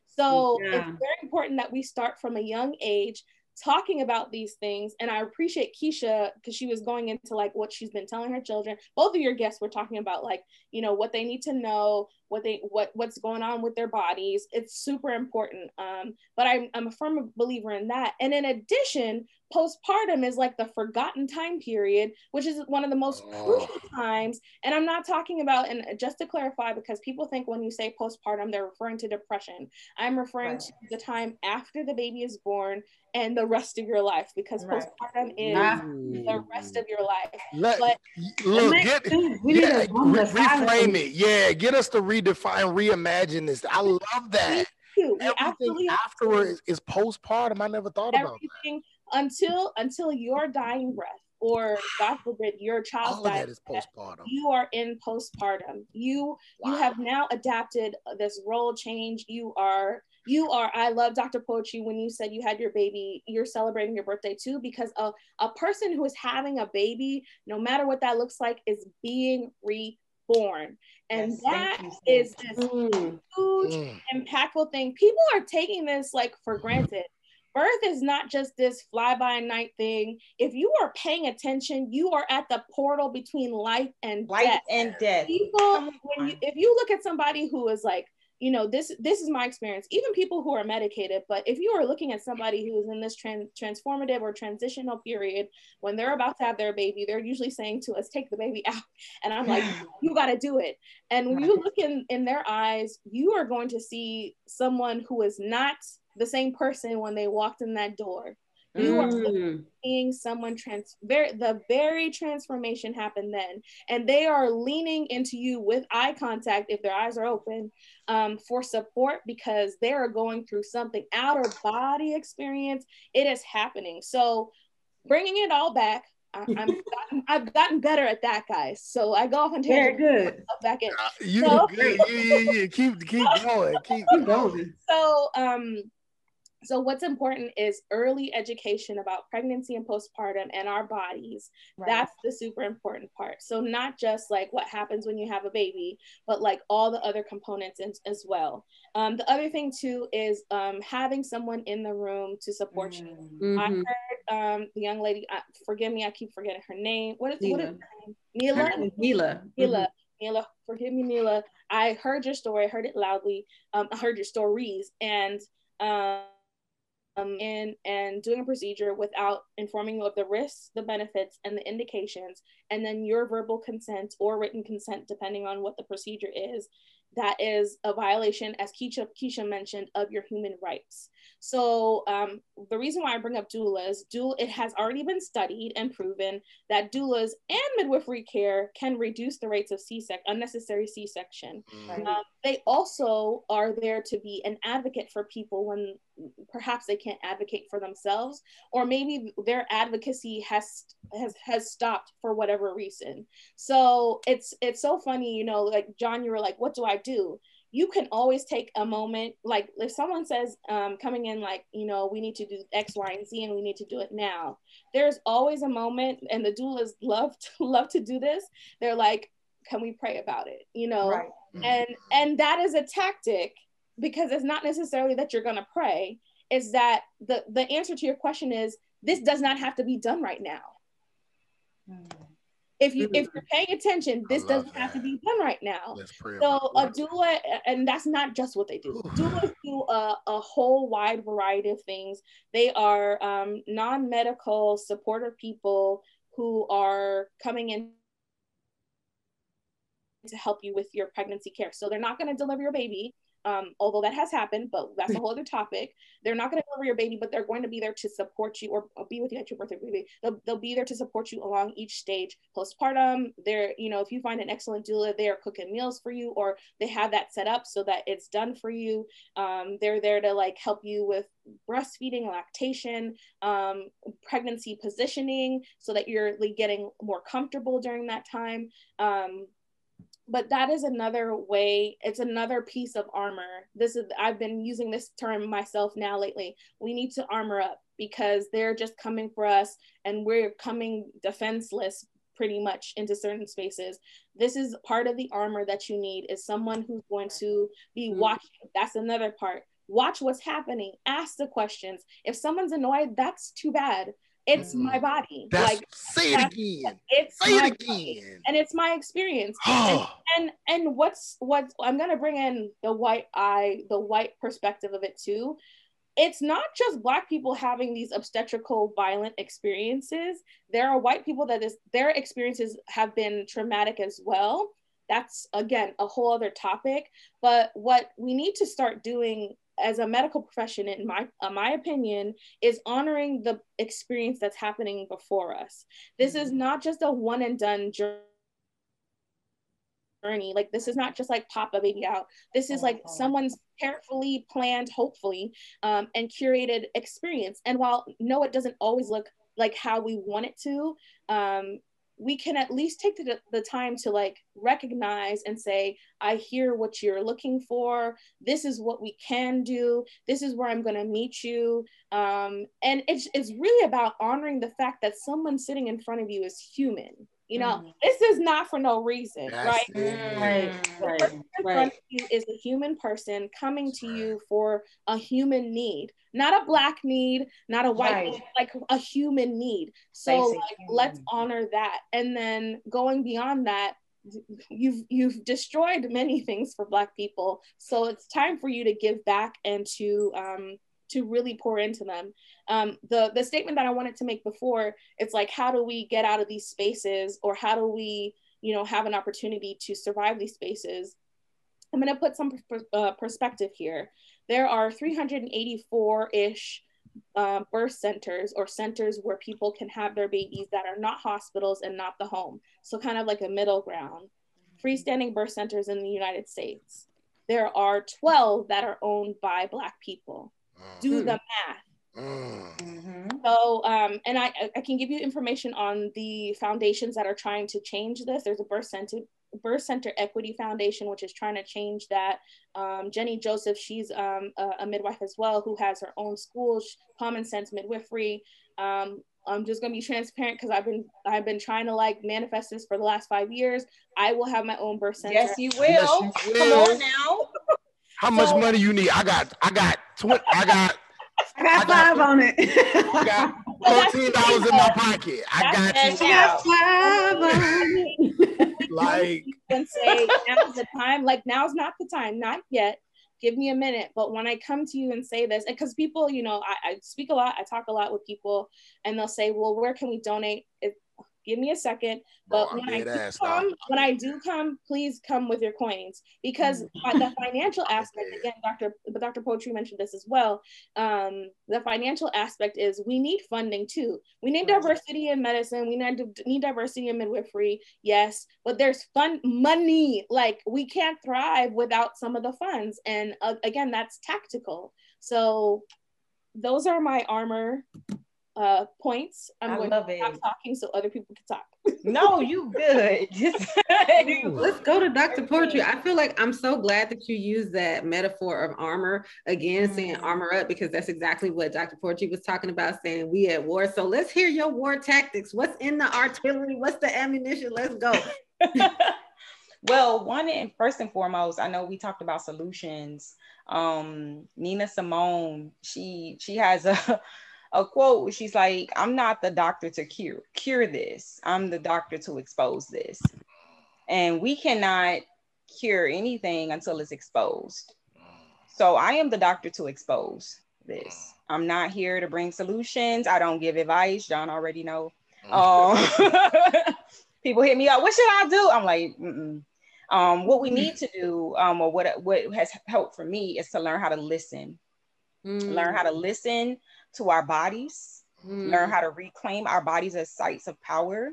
So Yeah. it's very important that we start from a young age talking about these things. And I appreciate Keisha because she was going into like what she's been telling her children. Both of your guests were talking about like, you know, what they need to know, what they what what's going on with their bodies. It's super important. Um, but I'm I'm a firm believer in that. And in addition, postpartum is like the forgotten time period, which is one of the most Oh. crucial times. And I'm not talking about, and just to clarify, because people think when you say postpartum, they're referring to depression. I'm referring Right. to the time after the baby is born and the rest of your life, because Right. postpartum is Ah. the rest of your life. Let, But- look, makes get, sense. We need yeah, re- reframe it. Yeah, get us to redefine, reimagine this. I love that. Everything have afterwards is postpartum. I never thought about that. until until your dying breath, or God forbid, your child All of that is postpartum. you are in postpartum you you have now adapted this role change you are you are i love dr poetry when you said you had your baby you're celebrating your birthday too because a, a person who is having a baby no matter what that looks like is being reborn and Yes, thank that you, sis. is this Mm. huge Mm. impactful thing. People are taking this like for granted. Birth is not just this fly by night thing. If you are paying attention, you are at the portal between life and Life death. and death. People, when you, if you look at somebody who is like, you know, this this is my experience. Even people who are medicated, but if you are looking at somebody who is in this trans, transformative or transitional period when they're about to have their baby, they're usually saying to us, "Take the baby out," and I'm like, you got to do it. And when you look in in their eyes, you are going to see someone who is not the same person when they walked in that door. You are Mm. seeing someone trans very the very transformation happen then, and they are leaning into you with eye contact if their eyes are open um, for support because they are going through something outer body experience. It is happening. So bringing it all back. I, I'm gotten, I've gotten better at that, guys. So I go off and Very tangent good. back in. Uh, You So- good. Yeah, yeah, yeah. Keep keep going. Keep Keep going. so um so what's important is early education about pregnancy and postpartum and our bodies Right. that's the super important part so not just like what happens when you have a baby but like all the other components as, as well um, the other thing too is um, having someone in the room to support you Mm. I heard um, the young lady. Uh, forgive me, I keep forgetting her name. What is what is her name? Neela. Her name is Neela. Neela, Neela, forgive me, Neela. I heard your story, I heard it loudly. Um, I heard your stories, and um, and and doing a procedure without informing you of the risks, the benefits, and the indications, and then your verbal consent or written consent, depending on what the procedure is, that is a violation, as Keisha, Keisha mentioned, of your human rights. So um, the reason why I bring up doulas, doula, it has already been studied and proven that doulas and midwifery care can reduce the rates of C-sec, unnecessary C-section. Right. Um, they also are there to be an advocate for people when perhaps they can't advocate for themselves, or maybe their advocacy has has has stopped for whatever reason. So it's it's so funny, you know, like John, you were like, "What do I do?" You can always take a moment, like if someone says um, coming in, like you know, we need to do X, Y, and Z, and we need to do it now. There's always a moment, and the doulas love to, love to do this. They're like, "Can we pray about it?" You know, Right. and and that is a tactic because it's not necessarily that you're going to pray is that the the answer to your question is this does not have to be done right now Mm. If you if you're paying attention this doesn't have to be done right now. So about a doula and that's not just what they do. Doulas do a, a whole wide variety of things. They are um, non-medical supportive people who are coming in to help you with your pregnancy care. So they're not going to deliver your baby, um, although that has happened, but that's a whole other topic. They're not going to deliver your baby, but they're going to be there to support you or, or be with you at your birthday baby. They'll, they'll be there to support you along each stage postpartum. They're, you know, if you find an excellent doula, they are cooking meals for you or they have that set up so that it's done for you. Um, they're there to like help you with breastfeeding, lactation, um, pregnancy positioning so that you're like, getting more comfortable during that time. Um, but that is another way it's another piece of armor. This is i've been using this term myself now lately. We need to armor up because they're just coming for us and we're coming defenseless pretty much into certain spaces. This is part of the armor that you need is someone who's going to be Mhm. watching. That's another part. Watch what's happening. Ask the questions. If someone's annoyed that's too bad it's Mhm. my body. That's, like say it again. it's Say my it body, again. and it's my experience. Oh, and and what's what i'm gonna bring in the white eye the white perspective of it too. It's not just black people having these obstetrical violent experiences. There are white people that is their experiences have been traumatic as well. That's again a whole other topic. But what we need to start doing as a medical profession in my uh, my opinion is honoring the experience that's happening before us this is not just a one and done journey journey. Like this is not just like pop a baby out. This is like Mhm. someone's carefully planned, hopefully, um, and curated experience. And while no, it doesn't always look like how we want it to, um, we can at least take the, the time to like recognize and say, I hear what you're looking for. This is what we can do. This is where I'm going to meet you. Um, and it's, it's really about honoring the fact that someone sitting in front of you is human. You know, Mhm. this is not for no reason, that's right? it. Right, The right. person in right. front of you is a human person coming to you for a human need, not a black need, not a white Right. need, like a human need. So like, human let's honor that, and then going beyond that, you've you've destroyed many things for black people. So it's time for you to give back and to um, to really pour into them. Um, the the statement that I wanted to make before, it's like how do we get out of these spaces, or how do we you know have an opportunity to survive these spaces? I'm going to put some uh, perspective here. There are 384 ish uh, birth centers or centers where people can have their babies that are not hospitals and not the home. So, kind of like a middle ground. Freestanding birth centers in the United States. There are 12 that are owned by Black people. Do Mm. the math. Mm. Mhm. So, um, and I, I can give you information on the foundations that are trying to change this. There's a birth center, birth center equity foundation, which is trying to change that. Um, Jennie Joseph, she's um, a, a midwife as well, who has her own school, Common Sense Midwifery. Um, I'm just gonna be transparent because I've been I've been trying to like manifest this for the last five years. I will have my own birth center. Yes, you will. Yes, you Come will. on now. How much money you need? I got, I got, tw- I got, I got I got five you. on it. I got, Fourteen dollars in my pocket. I got That's you. cash out. Like and say now's the time like now's not the time not yet give me a minute but when i come to you and say this because people you know I, I speak a lot i talk a lot with people and they'll say well where can we donate it, give me a second Bro, but when I, do come, when I do come, please come with your coins because Mm. the financial aspect, again, Dr. But Dr. Poetry mentioned this as well. Um, the financial aspect is we need funding too. We need diversity in medicine. We need, need diversity in midwifery, yes, but there's fun money. Like we can't thrive without some of the funds. And uh, again, that's tactical. So those are my armor uh, points. I'm I going love to it. stop talking so other people can talk. No, you good. Just Let's go to Dr. Poetry. I feel like I'm so glad that you use that metaphor of armor again, saying Mhm. armor up, because that's exactly what Dr. Poetry was talking about, saying we at war. So let's hear your war tactics. What's in the artillery? What's the ammunition? Let's go. well, one and first and foremost, I know we talked about solutions. Um, Nina Simone, she she has a a quote. She's like, "I'm not the doctor to cure cure this. I'm the doctor to expose this." And we cannot cure anything until it's exposed. So I am the doctor to expose this. I'm not here to bring solutions. I don't give advice. John already know. Um, people hit me up. What should I do? I'm like, Mm-mm. um, what we need to do, um, or what what has helped for me is to learn how to listen. Learn how to listen to our bodies. Mm. Learn how to reclaim our bodies as sites of power.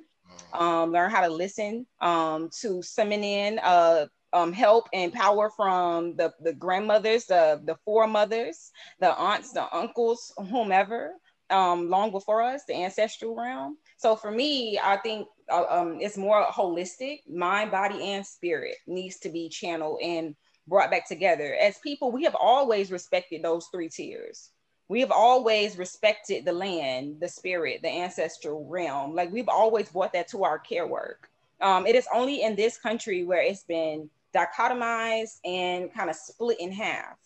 Um, learn how to listen um, to summon in uh, um, help and power from the, the grandmothers, the, the foremothers, the aunts, the uncles, whomever, um, long before us, the ancestral realm. So for me, I think uh, um, it's more holistic. Mind, body, and spirit needs to be channeled and brought back together. As people, we have always respected those three tiers. We have always respected the land, the spirit, the ancestral realm. Like we've always brought that to our care work. Um, it is only in this country where it's been dichotomized and kind of split in half.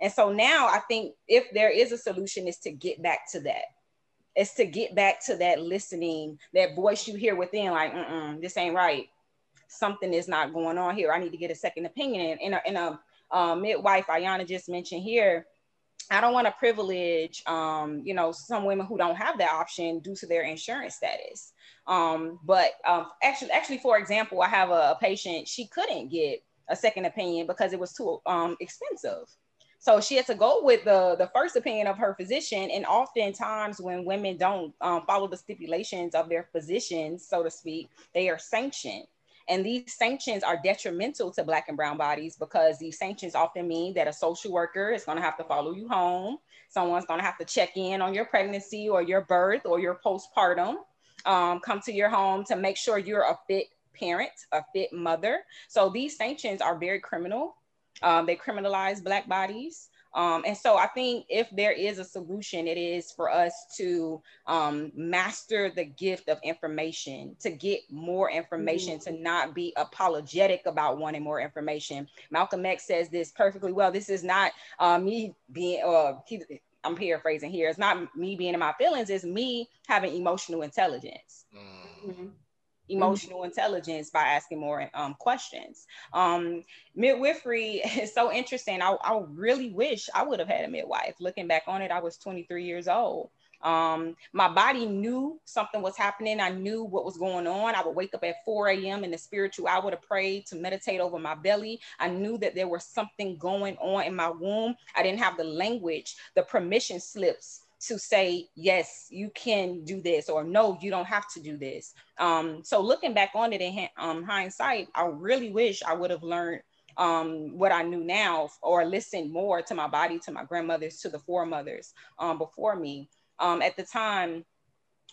And so now I think if there is a solution, is to get back to that. It's to get back to that listening, that voice you hear within, like, this ain't right. Something is not going on here. I need to get a second opinion. And in a, in a uh, midwife, Ayana just mentioned here, I don't want to privilege, um, you know, some women who don't have that option due to their insurance status. Um, but um, actually, actually, for example, I have a, a patient. She couldn't get a second opinion because it was too um, expensive. So she had to go with the the first opinion of her physician. And oftentimes, when women don't um, follow the stipulations of their physicians, so to speak, they are sanctioned. And these sanctions are detrimental to Black and Brown bodies because these sanctions often mean that a social worker is going to have to follow you home. Someone's going to have to check in on your pregnancy or your birth or your postpartum, um, come to your home to make sure you're a fit parent, a fit mother. So these sanctions are very criminal. Um, they criminalize Black bodies. Um, and so I think if there is a solution, it is for us to um, master the gift of information, to get more information, to not be apologetic about wanting more information. Malcolm X says this perfectly well. This is not uh, me being, uh, he, I'm paraphrasing here. It's not me being in my feelings. It's me having emotional intelligence Mhm. Emotional intelligence by asking more um, questions. Um, midwifery is so interesting. I, I really wish I would have had a midwife. Looking back on it, I was 23 years old. Um, my body knew something was happening. I knew what was going on. I would wake up at 4 a.m. in the spiritual hour to pray, to meditate over my belly. I knew that there was something going on in my womb. I didn't have the language, the permission slips to say, yes, you can do this, or no, you don't have to do this. Um, so looking back on it in um, hindsight, I really wish I would have learned um, what I knew now or listened more to my body, to my grandmothers, to the foremothers um, before me. Um, at the time,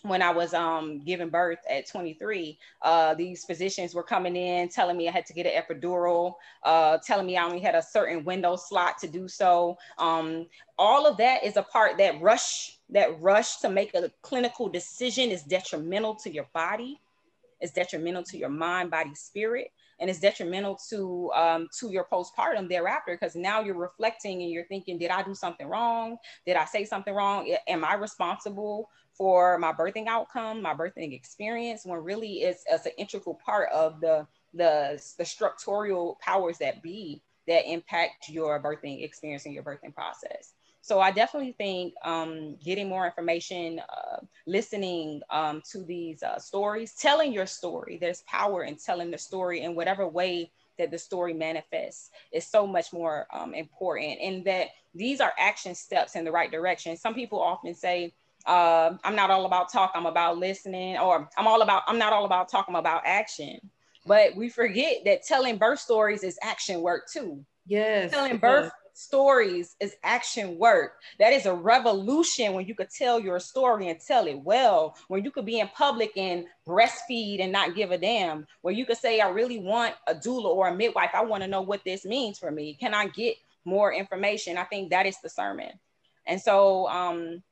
when I was um, giving birth at 23, uh, these physicians were coming in telling me I had to get an epidural, uh, telling me I only had a certain window slot to do so. Um, all of that is a part that rush, that rush to make a clinical decision is detrimental to your body, is detrimental to your mind, body, spirit. and it's detrimental to um, to your postpartum thereafter because now you're reflecting and you're thinking did i do something wrong did i say something wrong am i responsible for my birthing outcome my birthing experience when really it's, it's an integral part of the the the structural powers that be that impact your birthing experience and your birthing process so I definitely think um, getting more information, uh, listening um, to these uh, stories, telling your story. There's power in telling the story in whatever way that the story manifests is so much more um, important. And that these are action steps in the right direction. Some people often say, uh, I'm not all about talk, I'm about listening, or I'm all about, I'm not all about talk, I'm about action. But we forget that telling birth stories is action work too. Yes. Telling birth stories is action work. That is a revolution when you could tell your story and tell it well, when you could be in public and breastfeed and not give a damn, where you could say, I really want a doula or a midwife. I want to know what this means for me. Can I get more information? I think that is the sermon. And so um,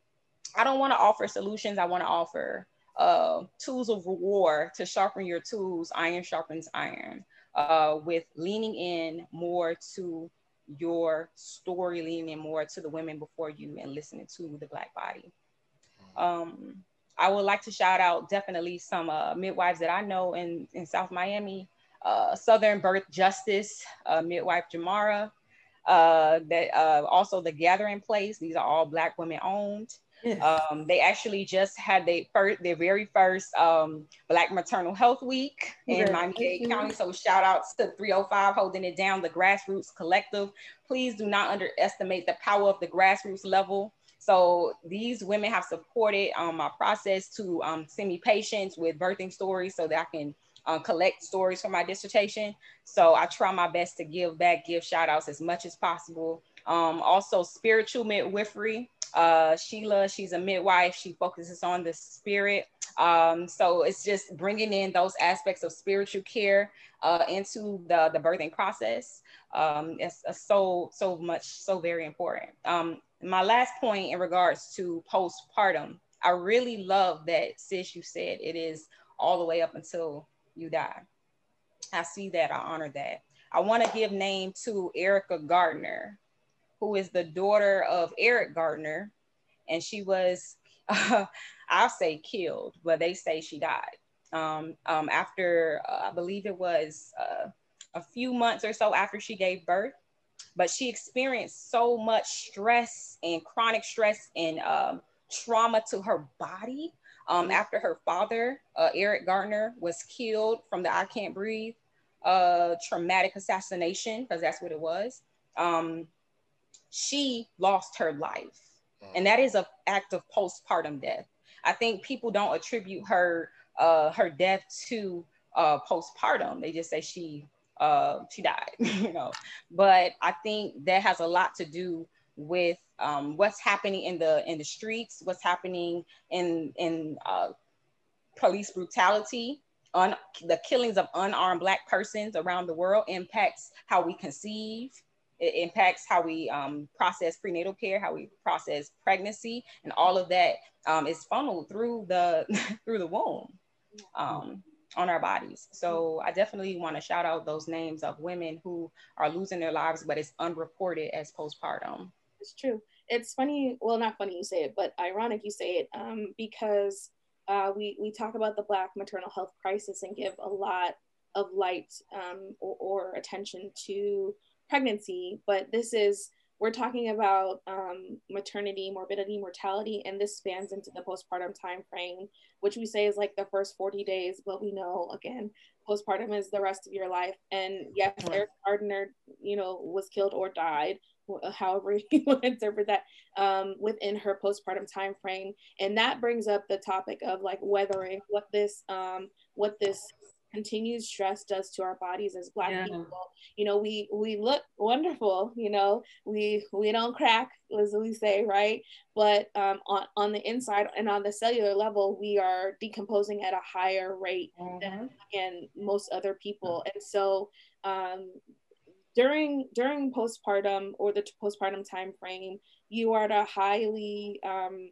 I don't want to offer solutions. I want to offer uh, tools of war to sharpen your tools. Iron sharpens iron. Uh, with leaning in more to your story leaning in more to the women before you and listening to the black body. Um, I would like to shout out definitely some uh, midwives that I know in, in South Miami, uh, Southern Birth Justice, uh, midwife Jamara, uh, that uh, also the Gathering Place. These are all black women owned. Um, they actually just had their first, their very first um, Black Maternal Health Week in Miami-Dade County. So shout out to 305 holding it down, the Grassroots Collective. Please do not underestimate the power of the grassroots level. So these women have supported um, my process to um, send me patients with birthing stories so that I can uh, collect stories for my dissertation. So I try my best to give back, give shout outs as much as possible. Um, also spiritual midwifery uh, Sheila, she's a midwife. She focuses on the spirit. Um, so it's just bringing in those aspects of spiritual care uh, into the, the birthing process. Um, it's, it's so, so much, so very important. Um, my last point in regards to postpartum, I really love that, sis, you said it is all the way up until you die. I see that, I honor that. I want to give name to Erica Garner who is the daughter of Eric Garner, and she was, uh, I'll say killed, but they say she died um, um, after, uh, I believe it was uh, a few months or so after she gave birth. But she experienced so much stress and chronic stress and um, trauma to her body um, after her father, uh, Eric Garner, was killed from the I Can't Breathe uh, traumatic assassination, because that's what it was. Um, she lost her life. Mm. And that is an act of postpartum death. I think people don't attribute her uh, her death to uh, postpartum. They just say she uh, she died, you know. But I think that has a lot to do with um, what's happening in the in the streets, what's happening in in uh, police brutality, on the killings of unarmed black persons around the world impacts how we conceive, it impacts how we um, process prenatal care, how we process pregnancy, and all of that um, is funneled through the through the womb um, on our bodies. So I definitely want to shout out those names of women who are losing their lives, but it's unreported as postpartum. It's true. It's funny. Well, not funny you say it, but ironic you say it um, because uh, we we talk about the Black maternal health crisis and give a lot of light um, or, or attention to pregnancy, but this is we're talking about um, maternity, morbidity, mortality, and this spans into the postpartum time frame, which we say is like the first 40 days. But we know again, postpartum is the rest of your life. And yes. Eric Garner, you know, was killed or died, however you want to interpret that, um, within her postpartum time frame. And that brings up the topic of like weathering what this um, what this continued stress does to our bodies as black yeah. people you know we we look wonderful you know we we don't crack as we say right but um, on, on the inside and on the cellular level we are decomposing at a higher rate mm-hmm. than and most other people and so um, during during postpartum or the postpartum time frame you are at a highly um,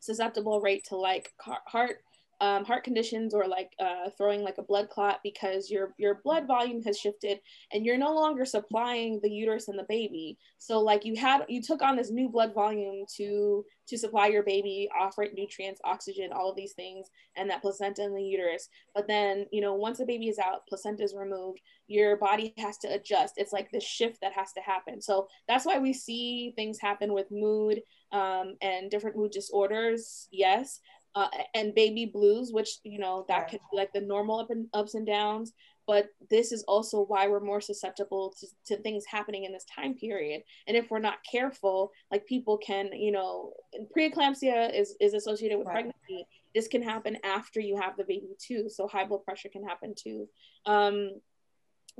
susceptible rate to like heart um, heart conditions or like uh, throwing like a blood clot because your your blood volume has shifted and you're no longer supplying the uterus and the baby. So like you had you took on this new blood volume to to supply your baby, offer it nutrients, oxygen, all of these things, and that placenta in the uterus. But then you know once the baby is out, placenta is removed, your body has to adjust. It's like this shift that has to happen. So that's why we see things happen with mood um, and different mood disorders. Yes, uh, and baby blues, which you know that could be like the normal up and ups and downs. But this is also why we're more susceptible to, to things happening in this time period. And if we're not careful, like people can, you know, preeclampsia is is associated with right. pregnancy. This can happen after you have the baby too. So high blood pressure can happen too. Um,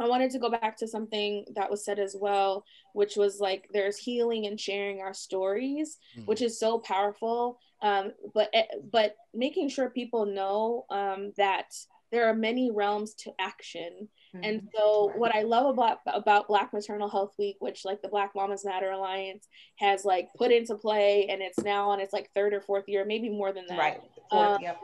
I wanted to go back to something that was said as well, which was like there's healing and sharing our stories, mm-hmm. which is so powerful. Um, but eh, but making sure people know um, that there are many realms to action. Mm-hmm. And so what I love about about Black Maternal Health Week, which like the Black Mamas Matter Alliance has like put into play and it's now on its like third or fourth year, maybe more than that. Right. Fourth, um, yep.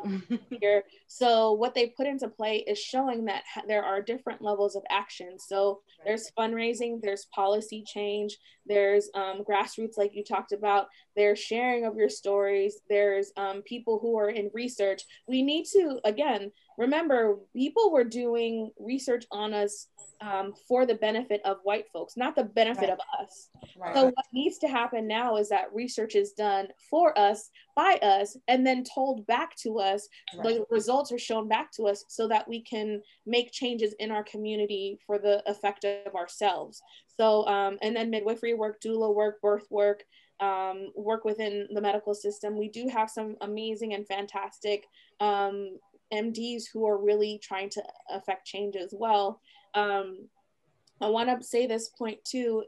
year. So what they put into play is showing that there are different levels of action. So there's fundraising, there's policy change, there's um, grassroots like you talked about, there's sharing of your stories, there's um, people who are in research. We need to again remember people were doing research on us um, for the benefit of white folks, not the benefit right. of us. Right. So what needs to happen now is that research is done for us, by us, and then told back to us. Right. The results are shown back to us so that we can make changes in our community for the effect of ourselves. So, um, and then midwifery work, doula work, birth work, um, work within the medical system. We do have some amazing and fantastic um, MDs who are really trying to affect change as well. Um, I want to say this point too.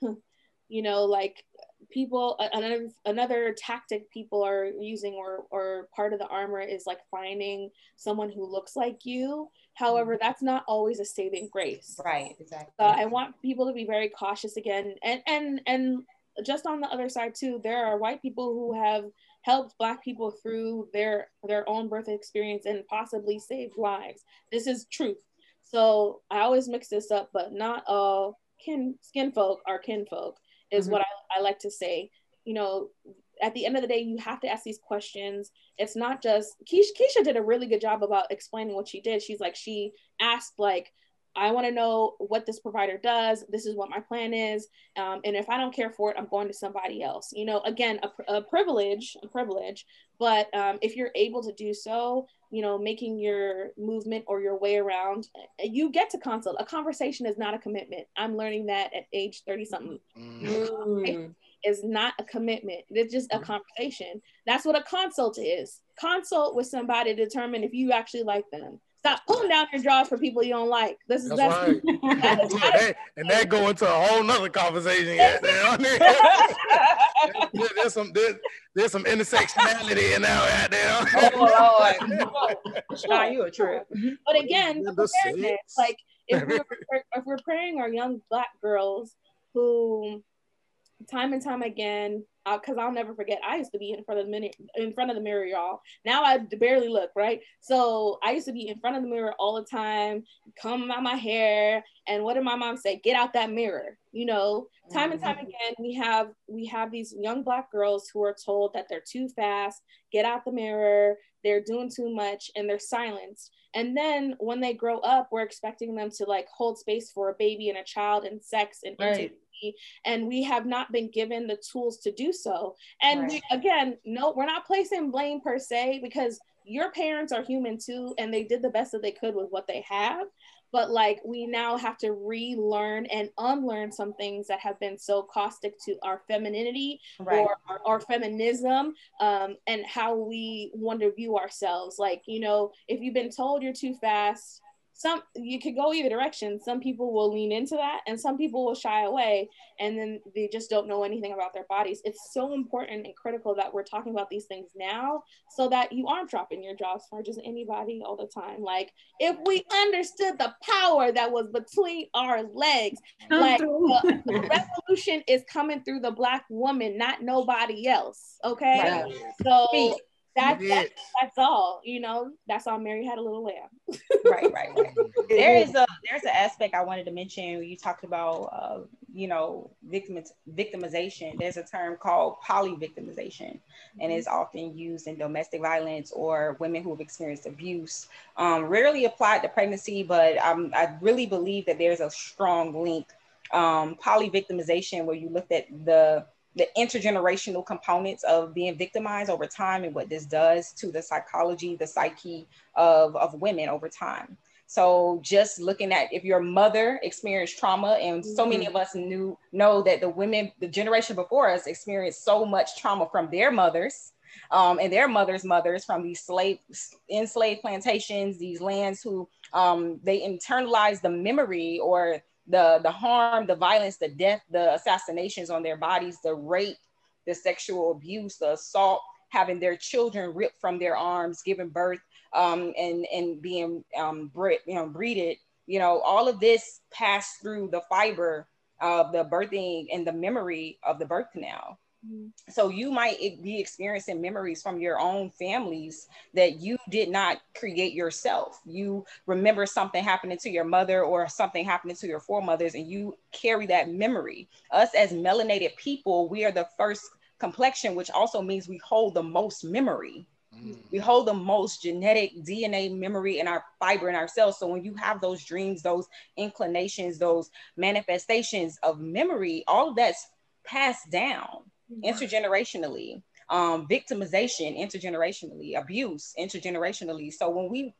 you know, like people another another tactic people are using or or part of the armor is like finding someone who looks like you however mm-hmm. that's not always a saving grace right exactly uh, i want people to be very cautious again and and and just on the other side too there are white people who have helped black people through their their own birth experience and possibly saved lives this is truth so i always mix this up but not all kin skin folk are kin folk is mm-hmm. what I, I like to say you know at the end of the day, you have to ask these questions. It's not just Keisha, Keisha did a really good job about explaining what she did. She's like, she asked like, I want to know what this provider does. This is what my plan is. Um, and if I don't care for it, I'm going to somebody else. You know, again, a, a privilege, a privilege. But um, if you're able to do so, you know, making your movement or your way around, you get to consult. A conversation is not a commitment. I'm learning that at age 30 something. Mm. Is not a commitment. It's just a mm. conversation. That's what a consult is. Consult with somebody to determine if you actually like them Stop pulling down your drawers for people you don't like. This is that's, that's right. that's that, and that go into a whole nother conversation. there's some there's, there's some intersectionality in there out there. oh Lord, Sean, you a trip. But again, like if we're if we're praying our young black girls who time and time again because I'll never forget. I used to be in front of the mirror, in front of the mirror, y'all. Now I barely look, right? So I used to be in front of the mirror all the time, comb out my hair, and what did my mom say? Get out that mirror. You know, time mm-hmm. and time mm-hmm. again, we have we have these young black girls who are told that they're too fast. Get out the mirror. They're doing too much, and they're silenced. And then when they grow up, we're expecting them to like hold space for a baby and a child and sex and right and we have not been given the tools to do so and right. we, again no we're not placing blame per se because your parents are human too and they did the best that they could with what they have but like we now have to relearn and unlearn some things that have been so caustic to our femininity right. or our, our feminism um, and how we want to view ourselves like you know if you've been told you're too fast some you could go either direction. Some people will lean into that and some people will shy away and then they just don't know anything about their bodies. It's so important and critical that we're talking about these things now so that you aren't dropping your jaws for just anybody all the time. Like if we understood the power that was between our legs like the, the revolution is coming through the black woman not nobody else okay? Right. so That's, She that's that's all. You know, that's all. Mary had a little lamb. right, right, right. There is a there's an aspect I wanted to mention. You talked about uh, you know victim victimization. There's a term called polyvictimization, and it's often used in domestic violence or women who have experienced abuse. Um, rarely applied to pregnancy, but um, I really believe that there's a strong link. Um, polyvictimization, where you looked at the the intergenerational components of being victimized over time and what this does to the psychology, the psyche of, of women over time. So just looking at if your mother experienced trauma, and so many of us knew know that the women, the generation before us experienced so much trauma from their mothers um, and their mothers' mothers from these slave enslaved plantations, these lands who um, they internalized the memory or the the harm, the violence, the death, the assassinations on their bodies, the rape, the sexual abuse, the assault, having their children ripped from their arms, giving birth, um, and and being um, bred, you know breeded. You know, all of this passed through the fiber of the birthing and the memory of the birth canal. So you might be experiencing memories from your own families that you did not create yourself. You remember something happening to your mother or something happening to your foremothers, and you carry that memory. Us as melanated people, we are the first complexion, which also means we hold the most memory. Mm. We hold the most genetic DNA memory in our fiber in our cells. So when you have those dreams, those inclinations, those manifestations of memory, all of that's passed down intergenerationally um, victimization intergenerationally abuse intergenerationally. So when we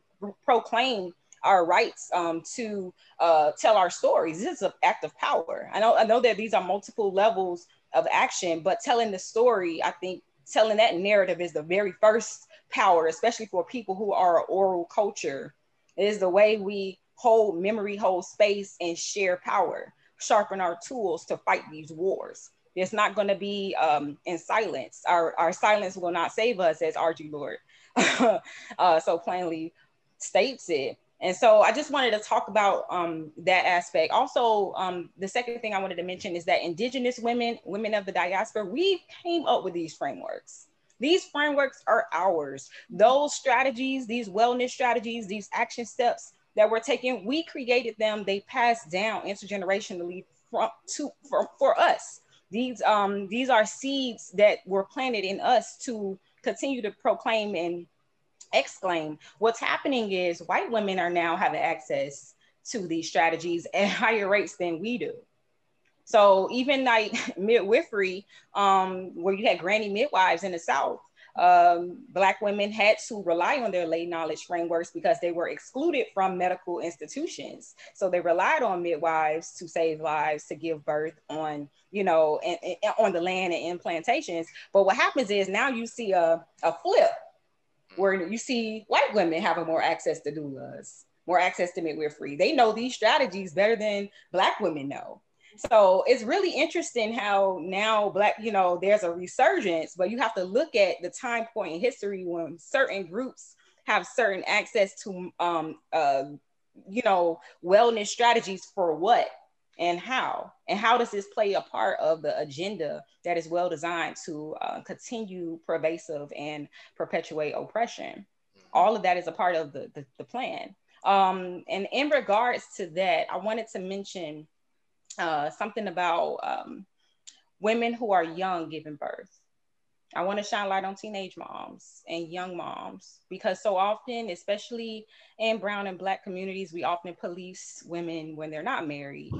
proclaim our rights um, to uh, tell our stories this is an act of power. I know i know that these are multiple levels of action but telling the story i think telling that narrative is the very first power especially for people who are oral culture. It is the way we hold memory hold space and share power sharpen our tools to fight these wars it's not going to be um, in silence. Our, our silence will not save us, as Audre Lorde uh, so plainly states it. And so I just wanted to talk about um, that aspect. Also, um, the second thing I wanted to mention is that Indigenous women, women of the diaspora, we came up with these frameworks. These frameworks are ours. Those strategies, these wellness strategies, these action steps that were taken, we created them. They passed down intergenerationally from to for, for us these um these are seeds that were planted in us to continue to proclaim and exclaim. What's happening is white women are now having access to these strategies at higher rates than we do. So even like midwifery um where you had granny midwives in the south um, black women had to rely on their lay knowledge frameworks because they were excluded from medical institutions. So they relied on midwives to save lives, to give birth on, you know, and, and on the land and in plantations. But what happens is now you see a, a flip where you see white women having more access to doulas, more access to midwifery. They know these strategies better than black women know. So it's really interesting how now black, you know, there's a resurgence, but you have to look at the time point in history when certain groups have certain access to, um, uh, you know, wellness strategies for what and how, and how does this play a part of the agenda that is well designed to uh, continue pervasive and perpetuate oppression? All of that is a part of the, the, the plan. Um, and in regards to that, I wanted to mention uh, something about um, women who are young giving birth. I want to shine light on teenage moms and young moms because so often, especially in brown and black communities, we often police women when they're not married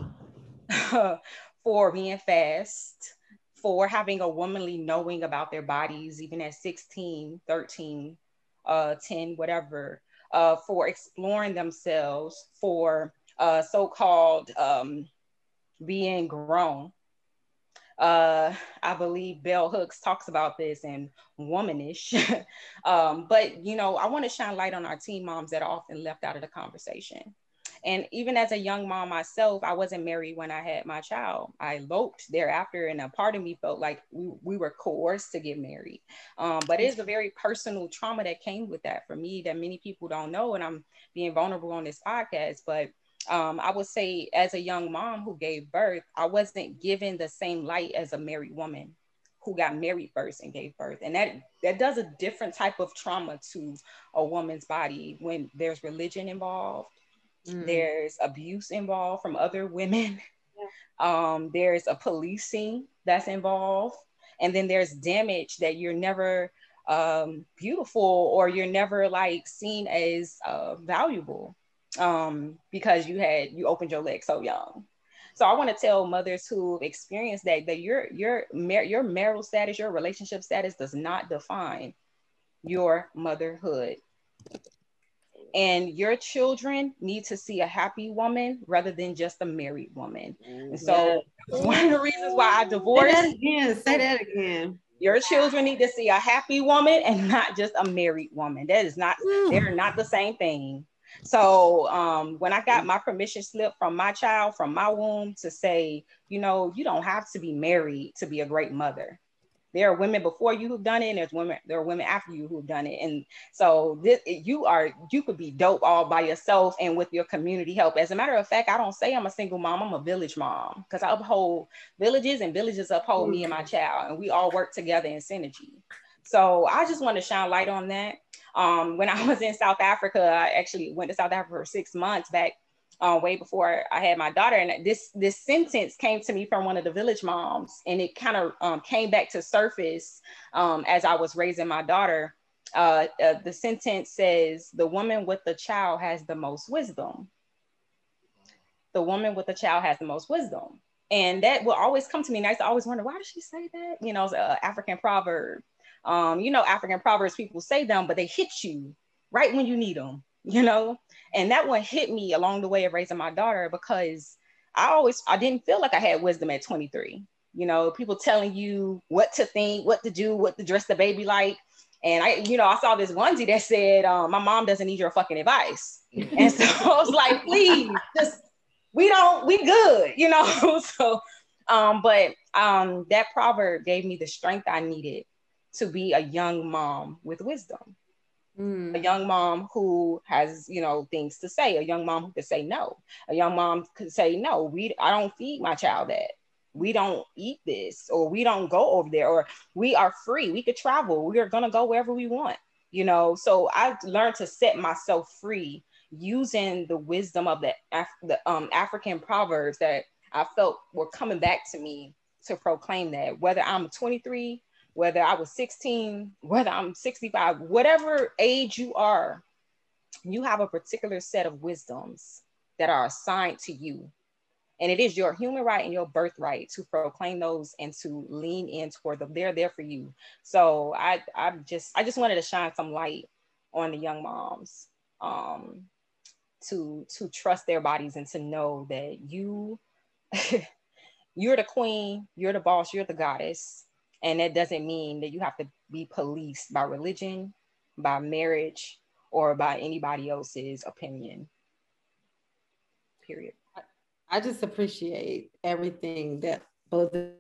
for being fast, for having a womanly knowing about their bodies, even at 16, 13, uh, 10, whatever, uh, for exploring themselves, for uh, so called um, being grown. Uh, I believe Bell Hooks talks about this in Womanish. um, but, you know, I want to shine light on our teen moms that are often left out of the conversation. And even as a young mom myself, I wasn't married when I had my child. I eloped thereafter, and a part of me felt like we, we were coerced to get married. Um, but it's a very personal trauma that came with that for me that many people don't know. And I'm being vulnerable on this podcast. But um, I would say, as a young mom who gave birth, I wasn't given the same light as a married woman who got married first and gave birth. And that that does a different type of trauma to a woman's body when there's religion involved, mm. there's abuse involved from other women, yeah. um, there's a policing that's involved, and then there's damage that you're never um, beautiful or you're never like seen as uh, valuable um, because you had you opened your leg so young. So I want to tell mothers who've experienced that that your your mar- your marital status, your relationship status does not define your motherhood. And your children need to see a happy woman rather than just a married woman. And so one of the reasons why I divorced. Say that again. Say that again. Your children need to see a happy woman and not just a married woman. That is not, mm. they're not the same thing. So um, when I got my permission slip from my child, from my womb, to say, you know, you don't have to be married to be a great mother. There are women before you who've done it, and there's women, there are women after you who've done it. And so this you are you could be dope all by yourself and with your community help. As a matter of fact, I don't say I'm a single mom, I'm a village mom because I uphold villages and villages uphold me and my child, and we all work together in synergy. So I just want to shine light on that. Um, when I was in South Africa, I actually went to South Africa for six months back uh, way before I had my daughter. And this this sentence came to me from one of the village moms, and it kind of um, came back to surface um, as I was raising my daughter. Uh, uh, the sentence says, "The woman with the child has the most wisdom." The woman with the child has the most wisdom, and that will always come to me. And I always wonder, why does she say that? You know, it's an African proverb. Um, you know, African proverbs, people say them, but they hit you right when you need them, you know? And that one hit me along the way of raising my daughter because I always, I didn't feel like I had wisdom at 23. You know, people telling you what to think, what to do, what to dress the baby like. And I, you know, I saw this onesie that said, um, my mom doesn't need your fucking advice. and so I was like, please, just, we don't, we good, you know? so, um, but um, that proverb gave me the strength I needed to be a young mom with wisdom. Mm. A young mom who has, you know, things to say, a young mom who could say no. A young mom could say, no, we I don't feed my child that. We don't eat this, or we don't go over there, or we are free. We could travel. We are gonna go wherever we want, you know. So I learned to set myself free using the wisdom of the, Af- the um, African proverbs that I felt were coming back to me to proclaim that whether I'm 23 whether I was 16, whether I'm 65, whatever age you are, you have a particular set of wisdoms that are assigned to you. And it is your human right and your birthright to proclaim those and to lean in toward them. They're there for you. So I I just I just wanted to shine some light on the young moms um, to to trust their bodies and to know that you you're the queen, you're the boss, you're the goddess and that doesn't mean that you have to be policed by religion, by marriage, or by anybody else's opinion. Period. I just appreciate everything that both of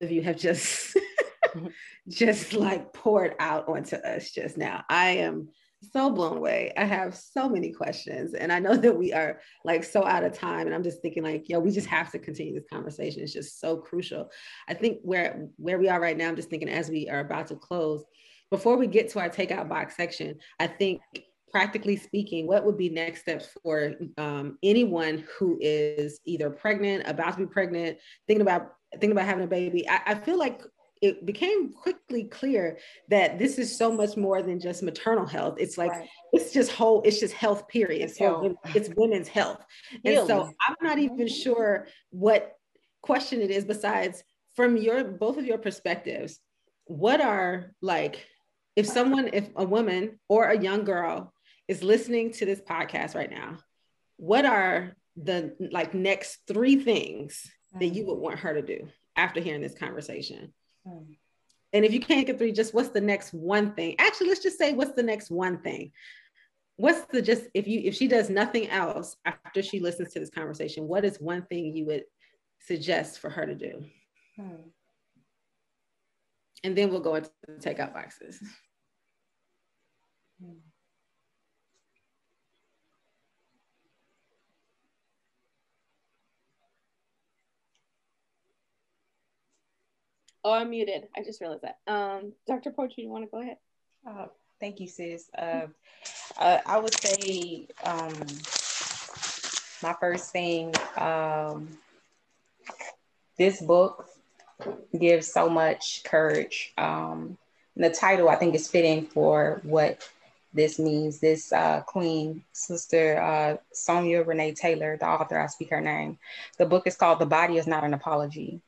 you have just just like poured out onto us just now. I am so blown away. I have so many questions, and I know that we are like so out of time. And I'm just thinking, like, yo, we just have to continue this conversation. It's just so crucial. I think where where we are right now, I'm just thinking as we are about to close. Before we get to our takeout box section, I think practically speaking, what would be next steps for um, anyone who is either pregnant, about to be pregnant, thinking about thinking about having a baby? I, I feel like it became quickly clear that this is so much more than just maternal health. It's like right. it's just whole, it's just health, period. It's, so it's women's health. And so I'm not even mm-hmm. sure what question it is besides from your both of your perspectives, what are like if someone, if a woman or a young girl is listening to this podcast right now, what are the like next three things that mm. you would want her to do after hearing this conversation? And if you can't get three, just what's the next one thing? Actually, let's just say what's the next one thing? What's the just if you if she does nothing else after she listens to this conversation, what is one thing you would suggest for her to do? Hmm. And then we'll go into the takeout boxes. Hmm. Oh, I'm muted. I just realized that. Um, Dr. Poetry, you want to go ahead? Uh, thank you, sis. Uh, uh, I would say um, my first thing, um, this book gives so much courage. Um, the title, I think, is fitting for what this means. This uh, Queen Sister uh, Sonya Renee Taylor, the author, I speak her name. The book is called The Body is Not an Apology.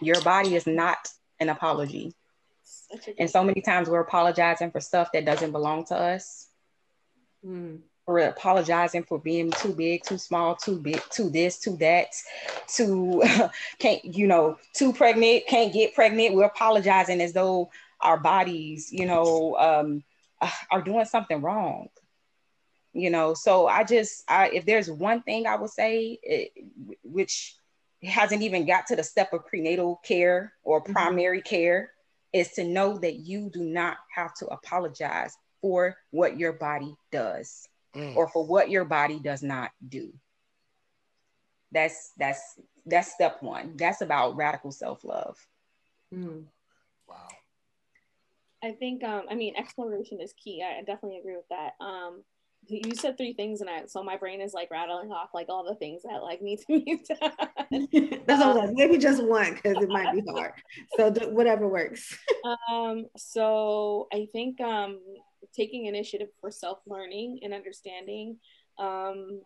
Your body is not an apology. And so many times we're apologizing for stuff that doesn't belong to us. Mm. We're apologizing for being too big, too small, too big, too this, too that, too can't, you know, too pregnant, can't get pregnant. We're apologizing as though our bodies, you know, um, are doing something wrong. You know, so I just, I, if there's one thing I would say, it, which hasn't even got to the step of prenatal care or Mhm. primary care, is to know that you do not have to apologize for what your body does Mm. or for what your body does not do. That's that's that's step one. That's about radical self-love. Mm. Wow. I think um I mean exploration is key. I I definitely agree with that. Um you said three things and I so my brain is like rattling off like all the things that like need to be done. That's I was like, maybe just one because it might be hard. So do, whatever works. um so I think um taking initiative for self-learning and understanding um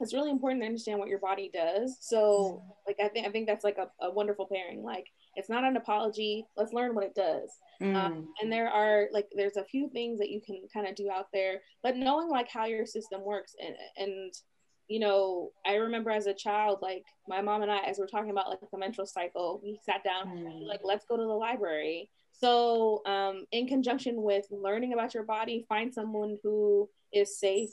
it's really important to understand what your body does. So like I think I think that's like a, a wonderful pairing. Like it's not an apology. Let's learn what it does. Mm. Um, and there are like there's a few things that you can kind of do out there but knowing like how your system works and and you know i remember as a child like my mom and i as we're talking about like the menstrual cycle we sat down Mm. like let's go to the library so um, in conjunction with learning about your body find someone who is safe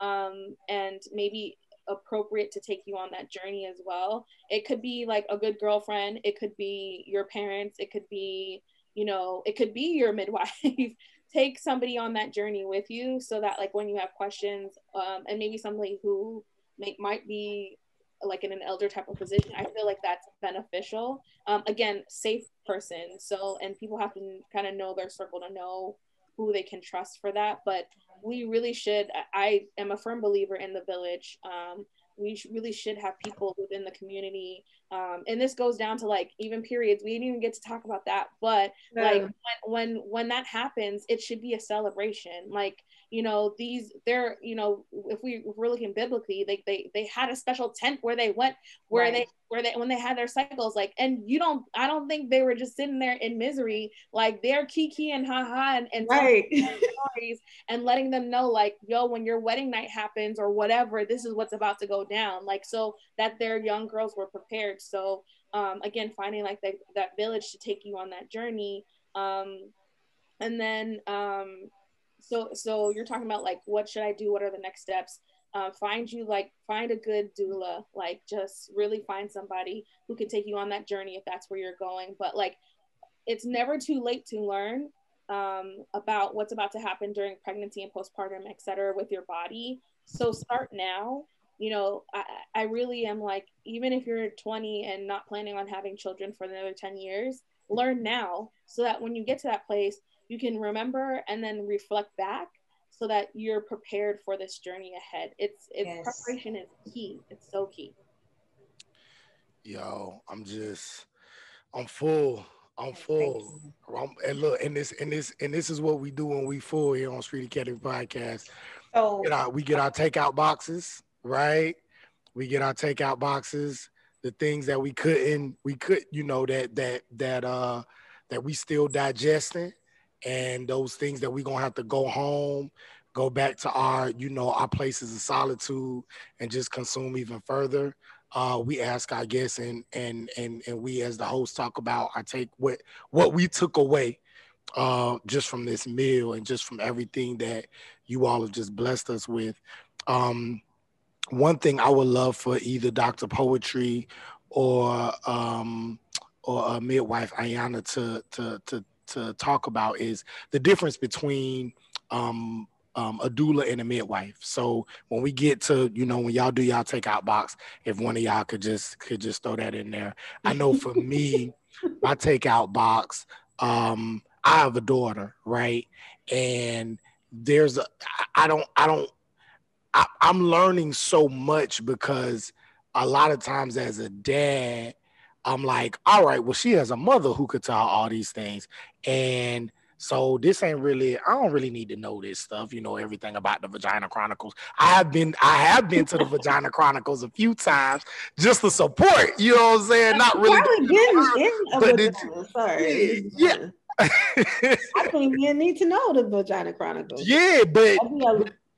um, and maybe appropriate to take you on that journey as well. It could be like a good girlfriend. It could be your parents. It could be you know it could be your midwife. Take somebody on that journey with you so that like when you have questions um, and maybe somebody who make, might be like in an elder type of position i feel like that's beneficial. Um, again safe person. So and people have to kind of know their circle to know who they can trust for that but we really should i am a firm believer in the village. Um, we really should have people within the community. Um, and this goes down to like even periods we didn't even get to talk about that but like when, when when that happens it should be a celebration. Like you know these they're you know if we if we're looking biblically they they they had a special tent where they went where Right. they where they when they had their cycles like and you don't i don't think they were just sitting there in misery like they're kiki and haha and, and right. stories and letting them know like yo when your wedding night happens or whatever this is what's about to go down like so that their young girls were prepared so um again finding like that that village to take you on that journey um and then um so so you're talking about like what should i do what are the next steps uh, find you like find a good doula like just really find somebody who can take you on that journey if that's where you're going but like it's never too late to learn um, about what's about to happen during pregnancy and postpartum, et cetera, with your body. So start now. You know, I, I really am like, even if you're 20 and not planning on having children for another 10 years, learn now so that when you get to that place, you can remember and then reflect back so that you're prepared for this journey ahead. It's, it's Yes. preparation is key. It's so key. Yo, I'm just, I'm full. I'm full. I'm, and look, and this, and this, and this is what we do when we full here on Street Academy Podcast. So Get our, we get our takeout boxes, right? We get our takeout boxes. The things that we couldn't, we could, you know, that that that uh that we still digesting, and those things that we're gonna have to go home, go back to our, you know, our places of solitude, and just consume even further uh, we ask our guests and and and and we as the host talk about I take what what we took away uh, just from this meal and just from everything that you all have just blessed us with. Um, one thing I would love for either Dr. Poetry or um, or uh, midwife Ayana to to to to talk about is the difference between um, um, a doula and a midwife. So when we get to, you know, when y'all do y'all takeout box, if one of y'all could just could just throw that in there. I know for me, my takeout box, um, I have a daughter, right? And there's a I don't I don't I, I'm learning so much because a lot of times as a dad, I'm like, all right, well, she has a mother who could tell all these things. And so this ain't really, I don't really need to know this stuff, you know, everything about the Vagina Chronicles. I have been, I have been to the Vagina Chronicles a few times just to support, you know what I'm saying? Not really. but did, sorry. Yeah. I think you need to know the Vagina Chronicles. Yeah, but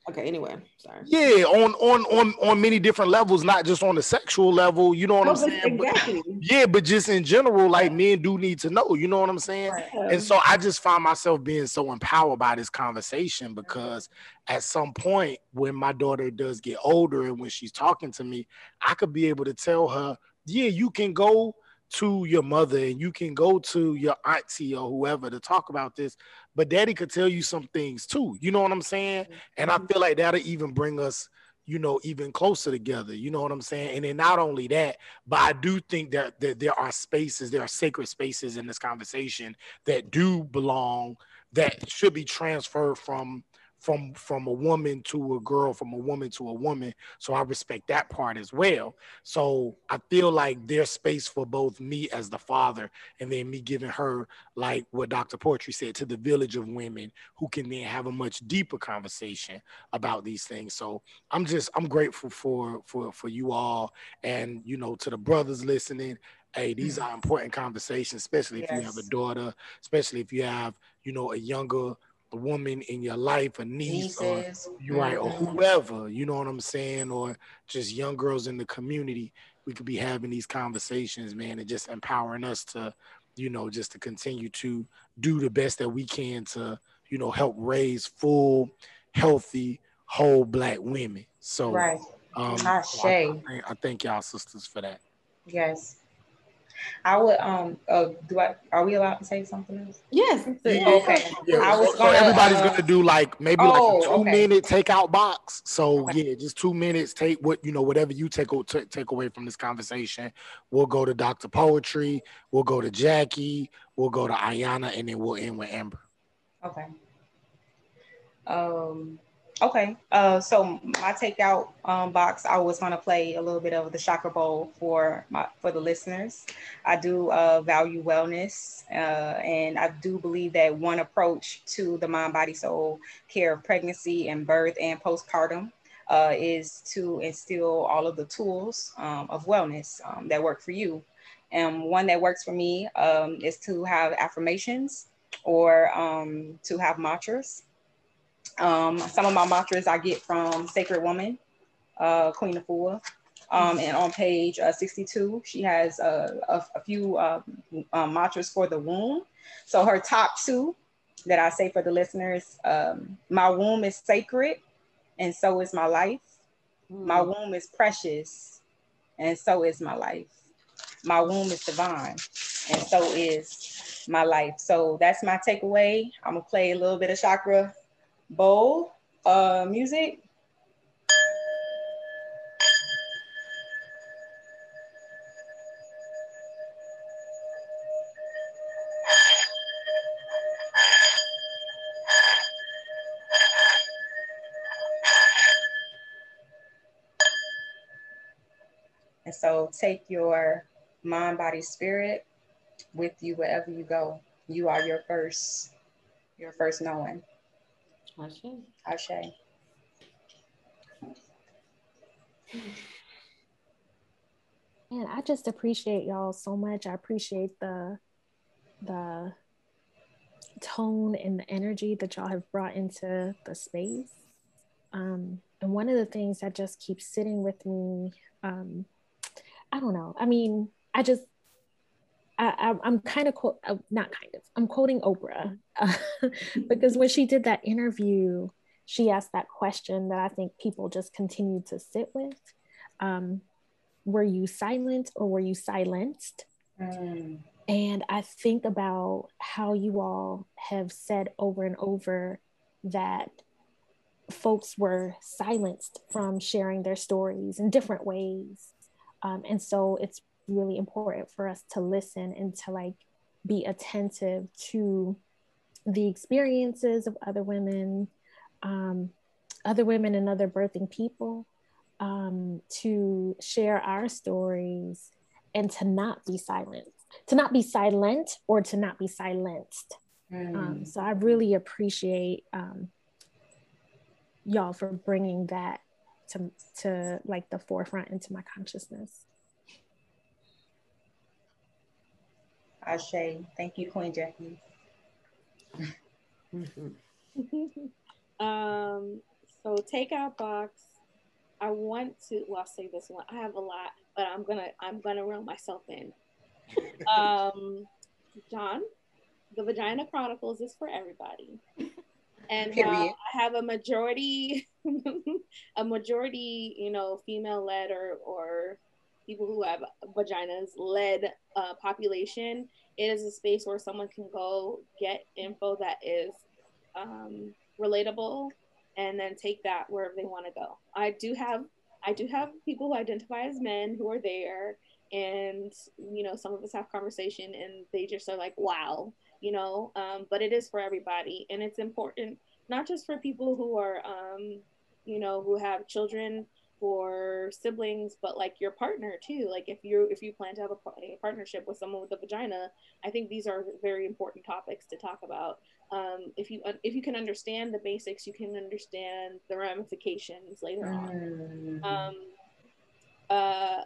Okay, anyway, sorry. Yeah, on on on on many different levels, not just on the sexual level. You know what I'm oh, saying? Exactly. But, yeah, but just in general, like men do need to know. You know what I'm saying? Right. And so I just find myself being so empowered by this conversation because at some point when my daughter does get older and when she's talking to me, I could be able to tell her, yeah, you can go to your mother and you can go to your auntie or whoever to talk about this, but daddy could tell you some things too. You know what I'm saying? And I mm-hmm. feel like that'll even bring us, you know, even closer together. You know what I'm saying? And then not only that, but I do think that, that there are spaces, there are sacred spaces in this conversation that do belong, that should be transferred from from from a woman to a girl from a woman to a woman. So i respect that part as well. So i feel like there's space for both me as the father and then me giving her like what dr poetry said to the village of women who can then have a much deeper conversation about these things. So i'm just i'm grateful for for for you all and you know to the brothers listening. Hey these are important conversations especially if yes. you have a daughter especially if you have you know a younger a woman in your life, a niece, Nieces. or you right, or mm-hmm. whoever, you know what I'm saying, or just young girls in the community, we could be having these conversations, man, and just empowering us to, you know, just to continue to do the best that we can to, you know, help raise full, healthy, whole black women. So, right. Um, I, I thank y'all sisters for that. Yes. I would um uh, do I are we allowed to say something else? Yes. Yeah. Okay. Yeah. I was so, gonna, so everybody's uh, gonna do like maybe oh, like a oh, two okay. minute takeout box. So okay. yeah, just two minutes. Take what you know, whatever you take t- take away from this conversation. We'll go to Dr. Poetry. We'll go to Jackie. We'll go to Ayana, and then we'll end with Amber. Okay. Um. Okay, uh, so my takeout um, box, I was gonna play a little bit of the Chakra Bowl for my for the listeners. I do uh, value wellness, uh, and I do believe that one approach to the mind, body, soul care of pregnancy and birth and postpartum uh, is to instill all of the tools um, of wellness um, that work for you. And one that works for me um, is to have affirmations or um, to have mantras. Um, some of my mantras I get from Sacred Woman, uh, Queen Afua. Um, and on page uh, 62, she has uh, a, a, few uh, um, mantras for the womb. So her top two that I say for the listeners, um, my womb is sacred and so is my life. Mm. My womb is precious and so is my life. My womb is divine and so is my life. So that's my takeaway. I'm gonna play a little bit of chakra bowl uh, music. And so take your mind, body, spirit with you wherever you go. You are your first, your first knowing. Ashe. Ashe. Man, I just appreciate y'all so much. I appreciate the the tone and the energy that y'all have brought into the space. Um, and one of the things that just keeps sitting with me, um, I don't know. I mean, I just I, am kind of quote, uh, not kind of, I'm quoting Oprah uh, because when she did that interview, she asked that question that I think people just continue to sit with. Um, were you silent or were you silenced? Mm. And I think about how you all have said over and over that folks were silenced from sharing their stories in different ways. Um, and so it's really important for us to listen and to like be attentive to the experiences of other women, um, other women and other birthing people, um, to share our stories and to not be silent, to not be silent or to not be silenced. Mm. Um, so I really appreciate um, y'all for bringing that to, to like the forefront into my consciousness. Ashe. Thank you, Queen Jackie. um, so takeout box. I want to. Well, I'll say this one. I have a lot, but I'm gonna I'm gonna reel myself in. um, John, the Vagina Chronicles is for everybody. And uh, I have a majority, a majority, you know, female led or or people who have vaginas led uh, population, it is a space where someone can go get info that is um, relatable and then take that wherever they want to go. I do have I do have people who identify as men who are there and you know some of us have conversation and they just are like wow you know um, but it is for everybody and it's important not just for people who are um, you know who have children for siblings but like your partner too. Like if you if you plan to have a, a, partnership with someone with a vagina i think these are very important topics to talk about. Um, if you if you can understand the basics you can understand the ramifications later on. Mm. um, uh,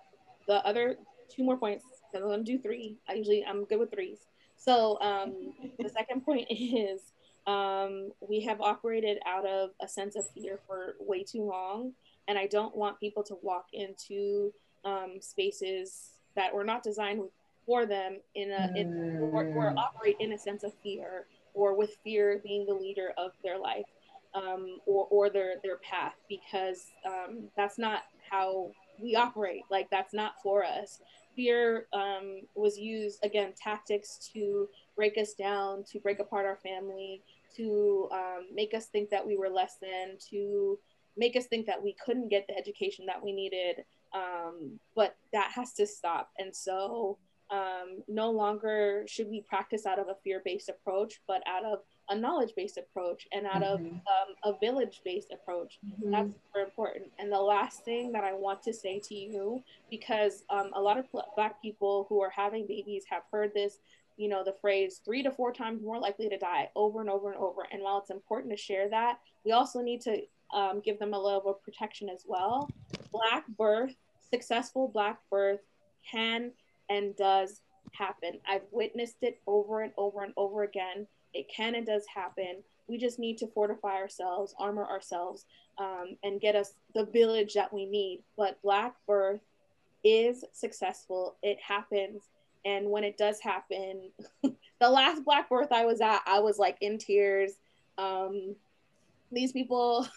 the other two more points because i'm gonna do three. I usually i'm good with threes. So um, the second point is um, we have operated out of a sense of fear for way too long and I don't want people to walk into um, spaces that were not designed for them in a in, or, or, mm. operate in a sense of fear or with fear being the leader of their life um, or, or their their path because um, that's not how we operate like that's not for us fear um, was used again tactics to break us down to break apart our family to um, make us think that we were less than to make us think that we couldn't get the education that we needed. Um, but that has to stop. And so um, no longer should we practice out of a fear based approach, but out of a knowledge based approach and out mm-hmm. of um, a village based approach. Mm-hmm. That's super important. And the last thing that I want to say to you, because um, a lot of Black people who are having babies have heard this you know the phrase three to four times more likely to die over and over and over and while it's important to share that we also need to um, give them a level of protection as well. Black birth, successful Black birth can and does happen. I've witnessed it over and over and over again. It can and does happen. We just need to fortify ourselves, armor ourselves, um, and get us the village that we need. But Black birth is successful. It happens. And when it does happen, the last Black birth I was at, I was like in tears. Um, these people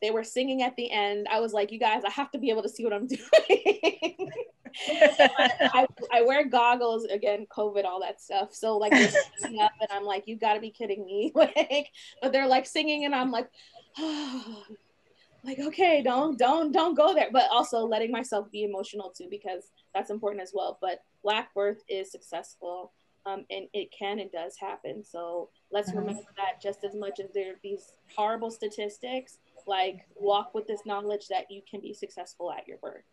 they were singing at the end. I was like, you guys, I have to be able to see what I'm doing. I, I, wear goggles again, COVID, all that stuff. So like up, and I'm like, you got to be kidding me! like, but they're like singing, and I'm like, oh, like okay, don't don't don't go there. But also letting myself be emotional too because that's important as well. But Black birth is successful, um, and it can and does happen. So let's remember that just as much as there are these horrible statistics like walk with this knowledge that you can be successful at your birth.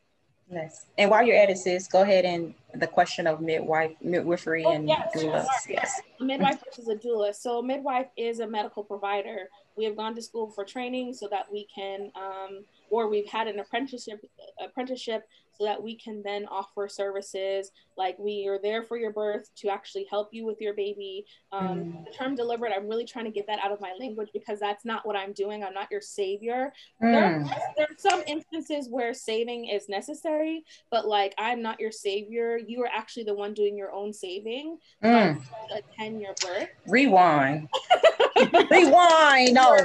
Yes. And while you're at it, sis, go ahead and the question of midwife, midwifery oh, and yes, doulas. Yes. A midwife versus a doula. So midwife is a medical provider. We have gone to school for training so that we can, um, or we've had an apprenticeship apprenticeship so that we can then offer services like we are there for your birth to actually help you with your baby. Um, mm. The term deliberate, I'm really trying to get that out of my language because that's not what I'm doing. I'm not your savior. Mm. There, there, are some instances where saving is necessary, but like I'm not your savior. You are actually the one doing your own saving. Mm. Attend your birth. Rewind. Rewind. No,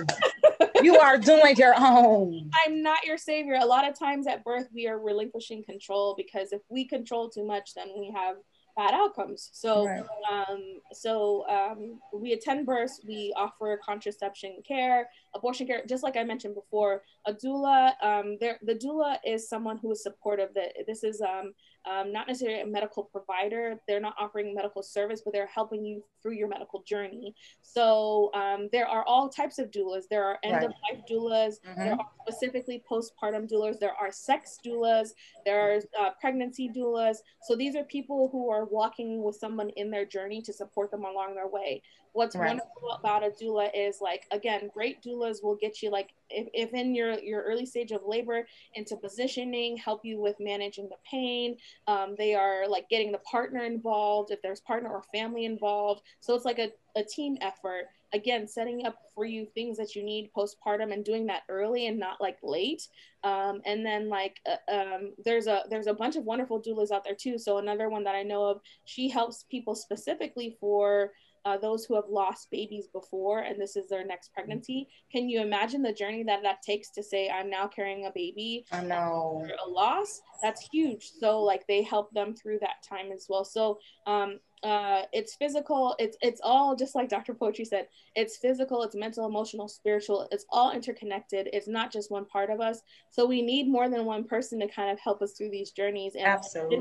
you are doing your own. I'm not your savior. A lot of times at birth, we are relinquishing control because if we control too much, then we have bad outcomes. So, Right. um, so um, we attend births. We offer contraception care, abortion care. Just like I mentioned before, a doula. Um, the doula is someone who is supportive. That this is um, um, not necessarily a medical provider. They're not offering medical service, but they're helping you through your medical journey. So um, there are all types of doulas. There are end of life doulas. There are specifically postpartum doulas. There are sex doulas. There are uh, pregnancy doulas. So these are people who are walking with someone in their journey to support them along their way. What's Right. wonderful about a doula is like again, great doulas will get you like if, if in your your early stage of labor into positioning, help you with managing the pain. Um, they are like getting the partner involved if there's partner or family involved. So it's like a, a team effort. Again, setting up for you things that you need postpartum and doing that early and not like late um, and then like uh, um, there's a there's a bunch of wonderful doulas out there too so another one that i know of she helps people specifically for uh, those who have lost babies before and this is their next pregnancy. Can you imagine the journey that that takes to say i'm now carrying a baby I know. a loss that's huge. So like they help them through that time as well. So um uh it's physical it's it's all just like dr poetry said it's physical it's mental emotional spiritual it's all interconnected it's not just one part of us so we need more than one person to kind of help us through these journeys and Absolutely.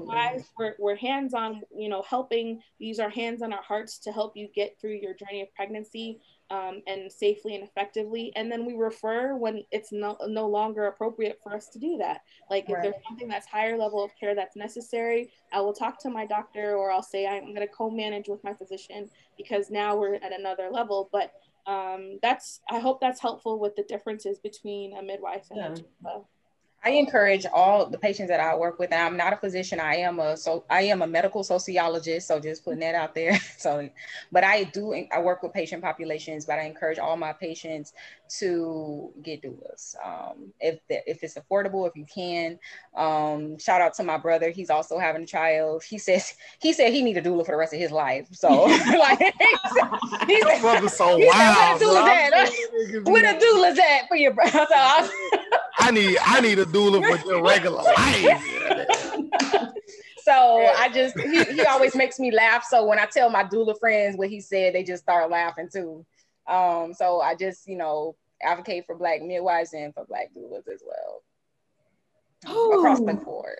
we're, we're hands-on you know helping use our hands on our hearts to help you get through your journey of pregnancy um, and safely and effectively and then we refer when it's no, no longer appropriate for us to do that like if there's something that's higher level of care that's necessary i will talk to my doctor or i'll say i'm going to co-manage with my physician because now we're at another level but um, that's i hope that's helpful with the differences between a midwife and a Yeah. doula. I encourage all the patients that I work with. And I'm not a physician. I am a so I am a medical sociologist. So just putting that out there. So, but I do I work with patient populations. But I encourage all my patients to get doulas um, if the, if it's affordable, if you can. Um, shout out to my brother. He's also having a child. He says he said he need a doula for the rest of his life. So like he said, so He wild. "Where the bro. doula's at? doula's at for your brother? So I need I need a doula for your regular life. So I just he, he always makes me laugh. So when I tell my doula friends what he said, they just start laughing too. Um, so I just you know advocate for black midwives and for black doulas as well across the board.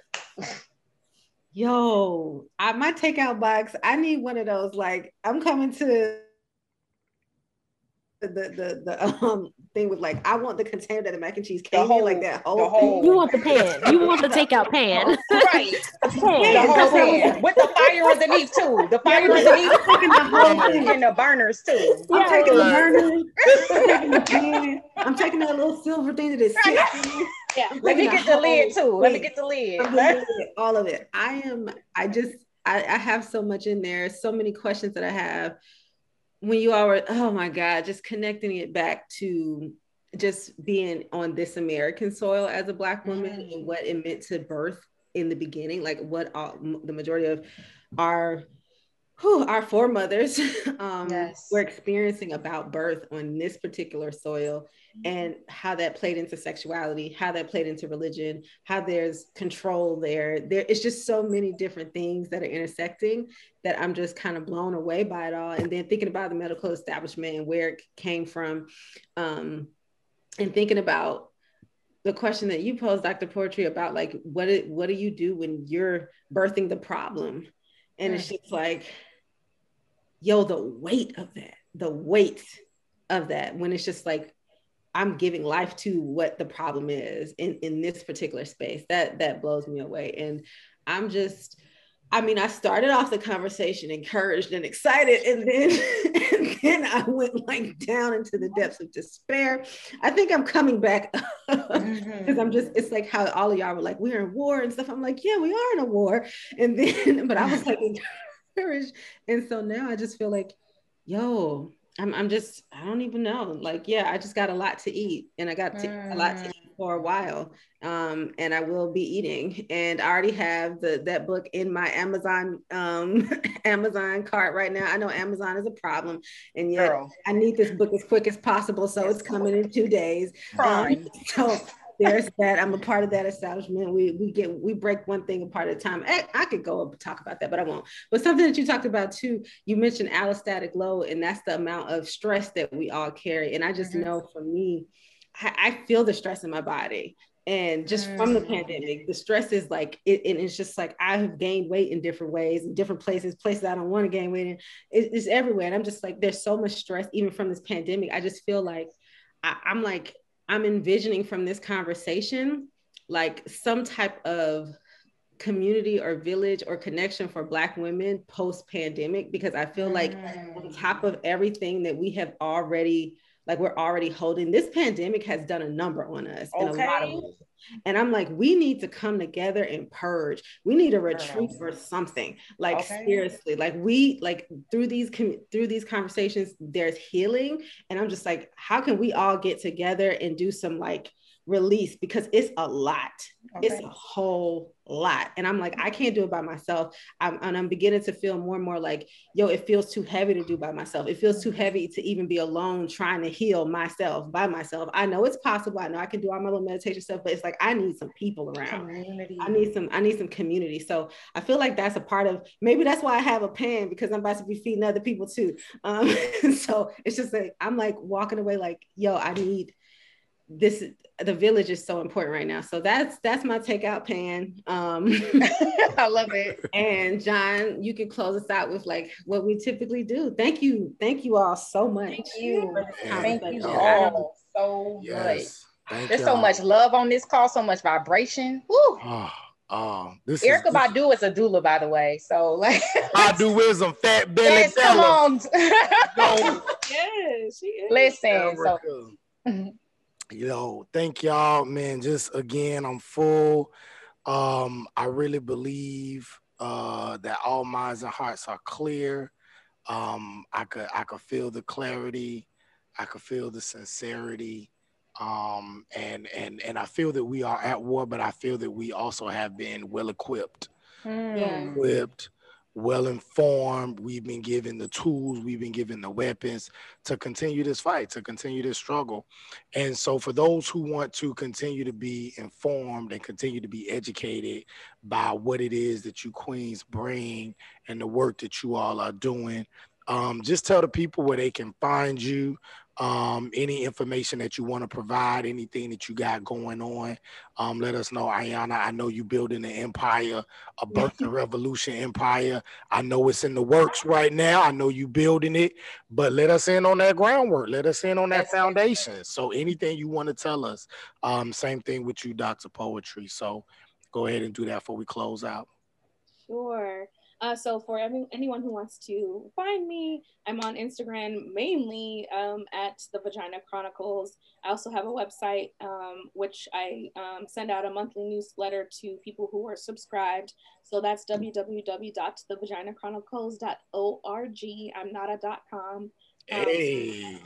Yo, I my takeout box. I need one of those. Like I'm coming to the the the um thing with like I want the container that the mac and cheese came whole- in, like that whole, whole- thing. You want the pan. You want the takeout pan. Right, pan. the whole thing with the fire underneath too. The fire Yeah, underneath I'm taking the whole thing. and the burners too. I'm Yeah. taking the Right. burner. I'm taking the pan. I'm taking that little silver thing that is Right. yeah Let me taking get the the lid whole too. Let me thing. get the lid. I'm doing it, all of it. I am, I just, I, I have so much in there, so many questions that I have. When you all were, oh my God, just connecting it back to just being on this American soil as a Black woman Mm. and what it meant to birth in the beginning, like what all, the majority of our whew, our foremothers um, Yes. were experiencing about birth on this particular soil and how that played into sexuality, how that played into religion, how there's control there. There it's just so many different things that are intersecting that I'm just kind of blown away by it all. And then thinking about the medical establishment and where it came from, um, and thinking about the question that you posed, Dr. Poetry, about like what it, what do you do when you're birthing the problem? And it's just like, yo, the weight of that, the weight of that, when it's just like I'm giving life to what the problem is in, in this particular space. That that blows me away. And I'm just, I mean, I started off the conversation encouraged and excited, and then and then I went like down into the depths of despair. I think I'm coming back because I'm just, it's like how all of y'all were like, we're in war and stuff. I'm like, yeah, we are in a war. And then, but I was like encouraged. And so now I just feel like, yo, I'm, I'm just, I don't even know. Like, yeah, I just got a lot to eat and I got to, a lot to eat for a while. Um, and I will be eating. And I already have the that book in my Amazon um Amazon cart right now. I know Amazon is a problem, and yet Girl. I need this book as quick as possible. So it's coming in two days. Um, so there's that. I'm a part of that establishment. We we get we break one thing apart at a time. I, I could go and talk about that, but I won't. But something that you talked about too, you mentioned allostatic load, and that's the amount of stress that we all carry. And I just Mhm. know for me, I, I feel the stress in my body. And just from the Mm. pandemic, the stress is like it, and it's just like I have gained weight in different ways, in different places, places I don't want to gain weight in. It, it's everywhere, and I'm just like, there's so much stress even from this pandemic. I just feel like I, I'm like I'm envisioning from this conversation like some type of community or village or connection for Black women post pandemic because I feel like on mm. top of everything that we have already like we're already holding this pandemic has done a number on us in a lot of ways. And I'm like, we need to come together and purge. We need a retreat for something. Like Okay. seriously, like we like through these com- through these conversations, there's healing. And I'm just like, how can we all get together and do some like release because it's a lot. It's a whole lot. And I'm like, I can't do it by myself. I'm, and I'm beginning to feel more and more like, yo, it feels too heavy to do by myself. It feels too heavy to even be alone trying to heal myself by myself. I know it's possible. I know I can do all my little meditation stuff, but it's like I need some people around. Community. I need some, I need some community. So I feel like that's a part of maybe that's why I have a pen because I'm about to be feeding other people too. Um, so it's just like I'm like walking away like, yo, I need this the village is so important right now. So that's that's my takeout pan. Um I love it. and John, you can close us out with like what we typically do. Thank you. Thank you all so much. Thank you. Yeah. Thank you all so much. Thank There's you. so much love on this call, so much vibration. Woo. Oh, this Erykah is this, Badu is a doula, by the way. So like, I do wisdom, fat belly yes, come on. Go. Yeah, she is. Listen, so mhm. Erica. Yo, thank y'all, man. Just again, I'm full. Um, I really believe uh that all minds and hearts are clear. Um, I could I could feel the clarity, I could feel the sincerity. Um, and and and I feel that we are at war, but I feel that we also have been well equipped mm, equipped, well informed. We've been given the tools, we've been given the weapons to continue this fight, to continue this struggle. And so, for those who want to continue to be informed and continue to be educated by what it is that you queens bring and the work that you all are doing, um, just tell the people where they can find you. Um, any information that you want to provide, anything that you got going on, um, let us know. Ayana, I know you're building an empire a birth and revolution empire. I know it's in the works right now. I know you building it, but let us in on that groundwork. Let us in on that foundation. So anything you want to tell us, um, same thing with you, Dr. Poetry. So go ahead and do that before we close out. Sure. Uh, so for anyone who wants to find me, I'm on Instagram mainly um, at the Vagina Chronicles. I also have a website um, which I um, send out a monthly newsletter to people who are subscribed. So that's www.thevaginachronicles.org. I'm not a com. Hey,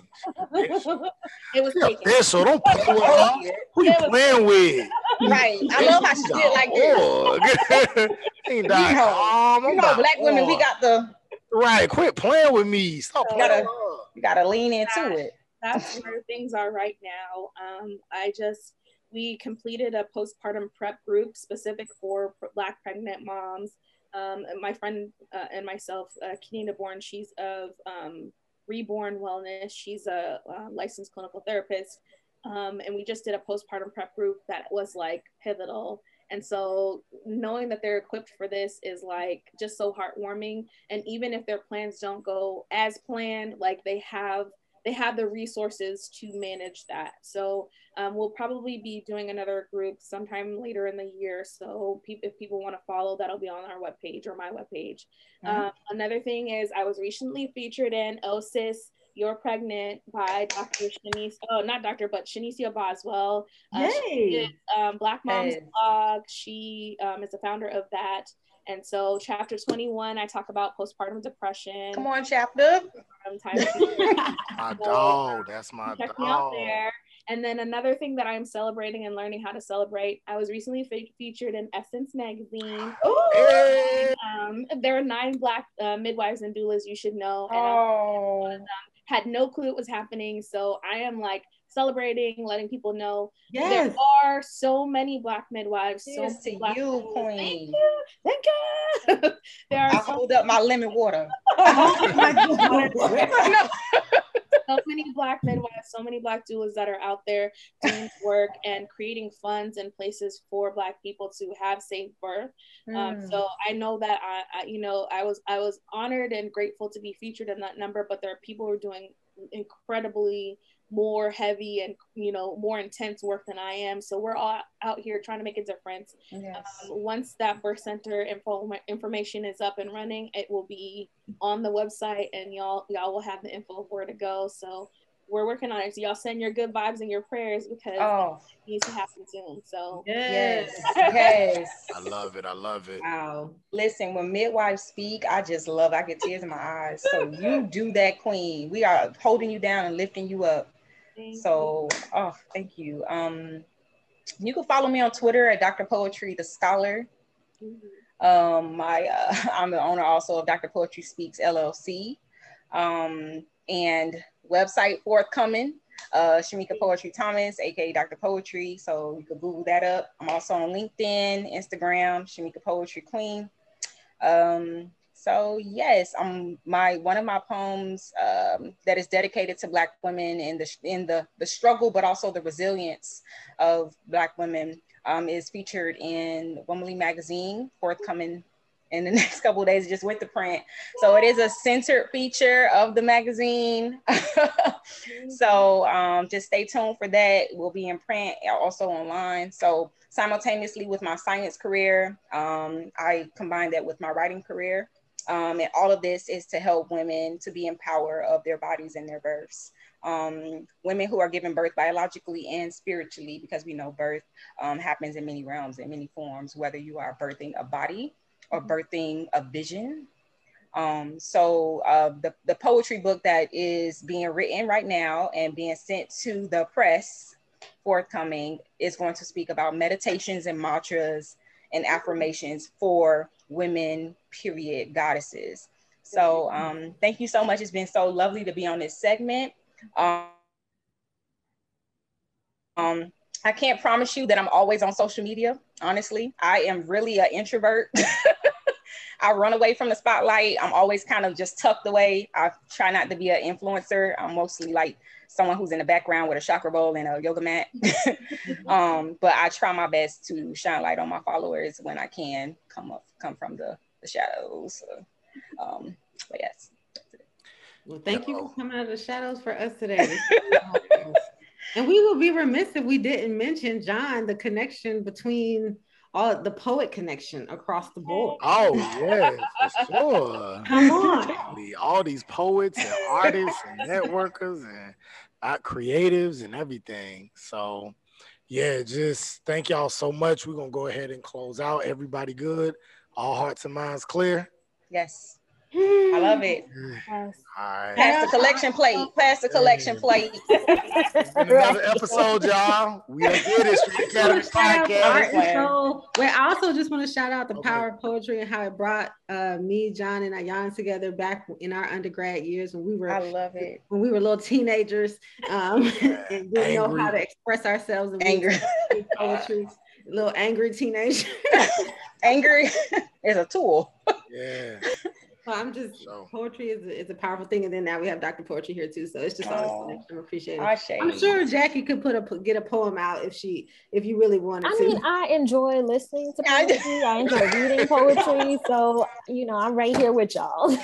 it was she taken. official. Don't play with her. Who you playing with? right. I love how she did like this. this. Ain't You know, calm. You know, not black women, we got the right. Quit playing with me. Stop You playing. gotta- with her. we gotta lean into it. that's where things are right now. Um, I just we completed a postpartum prep group specific for Black pregnant moms. Um, my friend uh, and myself, uh, Kenina Bourne, she's of um, Reborn Wellness. She's a licensed clinical therapist, um, and we just did a postpartum prep group that was like pivotal. And so knowing that they're equipped for this is like just so heartwarming. And even if their plans don't go as planned, like they have they have the resources to manage that. So um, we'll probably be doing another group sometime later in the year. So pe- if people want to follow, that'll be on our webpage or my webpage. Mhm. Um, another thing is I was recently featured in OSIS. You're Pregnant by Dr. Shanice, oh, not Dr., but Shanicia Boswell. Uh, she Yay. did, um, Black Moms Hey. blog. She um, is the founder of that. And so, chapter 21, I talk about postpartum depression. Come on, chapter. postpartum time. My So, dog. That's my check me out dog. there. And then another thing that I'm celebrating and learning how to celebrate, I was recently fe- featured in Essence magazine. Hey. Um, there are nine Black uh, midwives and doulas you should know, and I Oh, had no clue it was happening. So I am like celebrating, letting people know Yes. there are so many black midwives. So Cheers to black you, queen. Thank you. Thank you. there I so hold up my lemon water. So many black midwives, so many black doulas that are out there doing work and creating funds and places for black people to have safe birth. Um, Mm. so I know that I, I, you know, I was I was honored and grateful to be featured in that number, but there are people who are doing incredibly more heavy and you know more intense work than I am. So we're all out here trying to make a difference. Yes. Um, once that birth center info information is up and running, it will be on the website, and y'all y'all will have the info of where to go. So we're working on it. So y'all send your good vibes and your prayers because Oh, it needs to happen soon. So yes. Yes. Yes. I love it. I love it. Wow. Listen, when midwives speak, I just love. I get tears in my eyes. So you do that, queen. We are holding you down and lifting you up. Thank So, oh, thank you. Um, you can follow me on Twitter at Dr. Poetry the Scholar. you. Um, my uh, I'm the owner also of Dr. Poetry Speaks LLC, um, and website forthcoming. Uh, Shamika Poetry Thomas, aka Dr. Poetry. So you can Google that up. I'm also on LinkedIn, Instagram, Shamika Poetry Queen. Um, so yes, um, my one of my poems um, that is dedicated to Black women in the in the the struggle, but also the resilience of Black women um, is featured in Womanly Magazine, forthcoming in the next couple of days. Just went to print. So it is a centered feature of the magazine. so um, just stay tuned for that. We'll be in print, also online. So simultaneously with my science career, um, I combine that with my writing career. Um, and all of this is to help women to be in power of their bodies and their births. Um, women who are given birth biologically and spiritually, because we know birth um, happens in many realms, in many forms, whether you are birthing a body or birthing a vision. Um, so uh, the, the poetry book that is being written right now and being sent to the press forthcoming is going to speak about meditations and mantras and affirmations for women, period, goddesses. So um, thank you so much. It's been so lovely to be on this segment. Um, um, I can't promise you that I'm always on social media. Honestly, I am really an introvert. I run away from the spotlight. I'm always kind of just tucked away. I try not to be an influencer. I'm mostly like someone who's in the background with a chakra bowl and a yoga mat. um, but I try my best to shine light on my followers when I can come up, come from the, the shadows. So, um, but yes. Well, thank you for coming out of the shadows for us today. This is awesome. and we will be remiss if we didn't mention John, the connection between all the poet connection across the board. Oh yeah, for sure. Come on. All these poets and artists and networkers and creatives and everything. So yeah, just thank y'all so much. We're gonna go ahead and close out. Everybody good? All hearts and minds clear? Yes. I love it. Yes. All right. Pass the collection plate. Pass the collection plate. It's been another episode, y'all. We done did it. Street Academy Shout out to Art Podcast. and Soul. Wait, I also just want to shout out the Okay. power of poetry and how it brought uh, me, John, and Ayan together back in our undergrad years when we were I love it. when we were little teenagers um, and didn't know how to express ourselves and we Anger. poetry. Little angry teenager. angry is a tool. Yeah. So I'm just So poetry is a, is a powerful thing, and then now we have Dr. Poetry here too. So it's just always Oh. connection. appreciate it. Ashe. I'm sure Jackie could put a get a poem out if she if you really wanted to. I to. mean, I enjoy listening to poetry. I enjoy reading poetry. So, you know, I'm right here with y'all.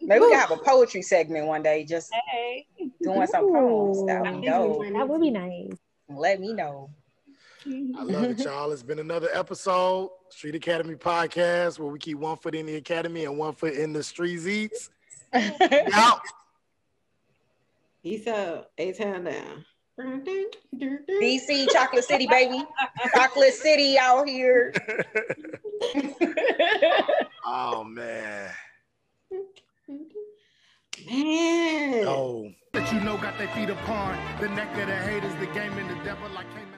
Maybe we can have a poetry segment one day, just Hey. doing some poems. That would be. That would be nice. Let me know. I mm-hmm. love it, y'all. It's been another episode, Street Academy Podcast, where we keep one foot in the academy and one foot in the streets eats. Out. He's a A town down. DC, Chocolate City, baby. Chocolate City out here. oh man. Man. Oh. That you know got their feet upon the neck of the haters, the game and the devil like can't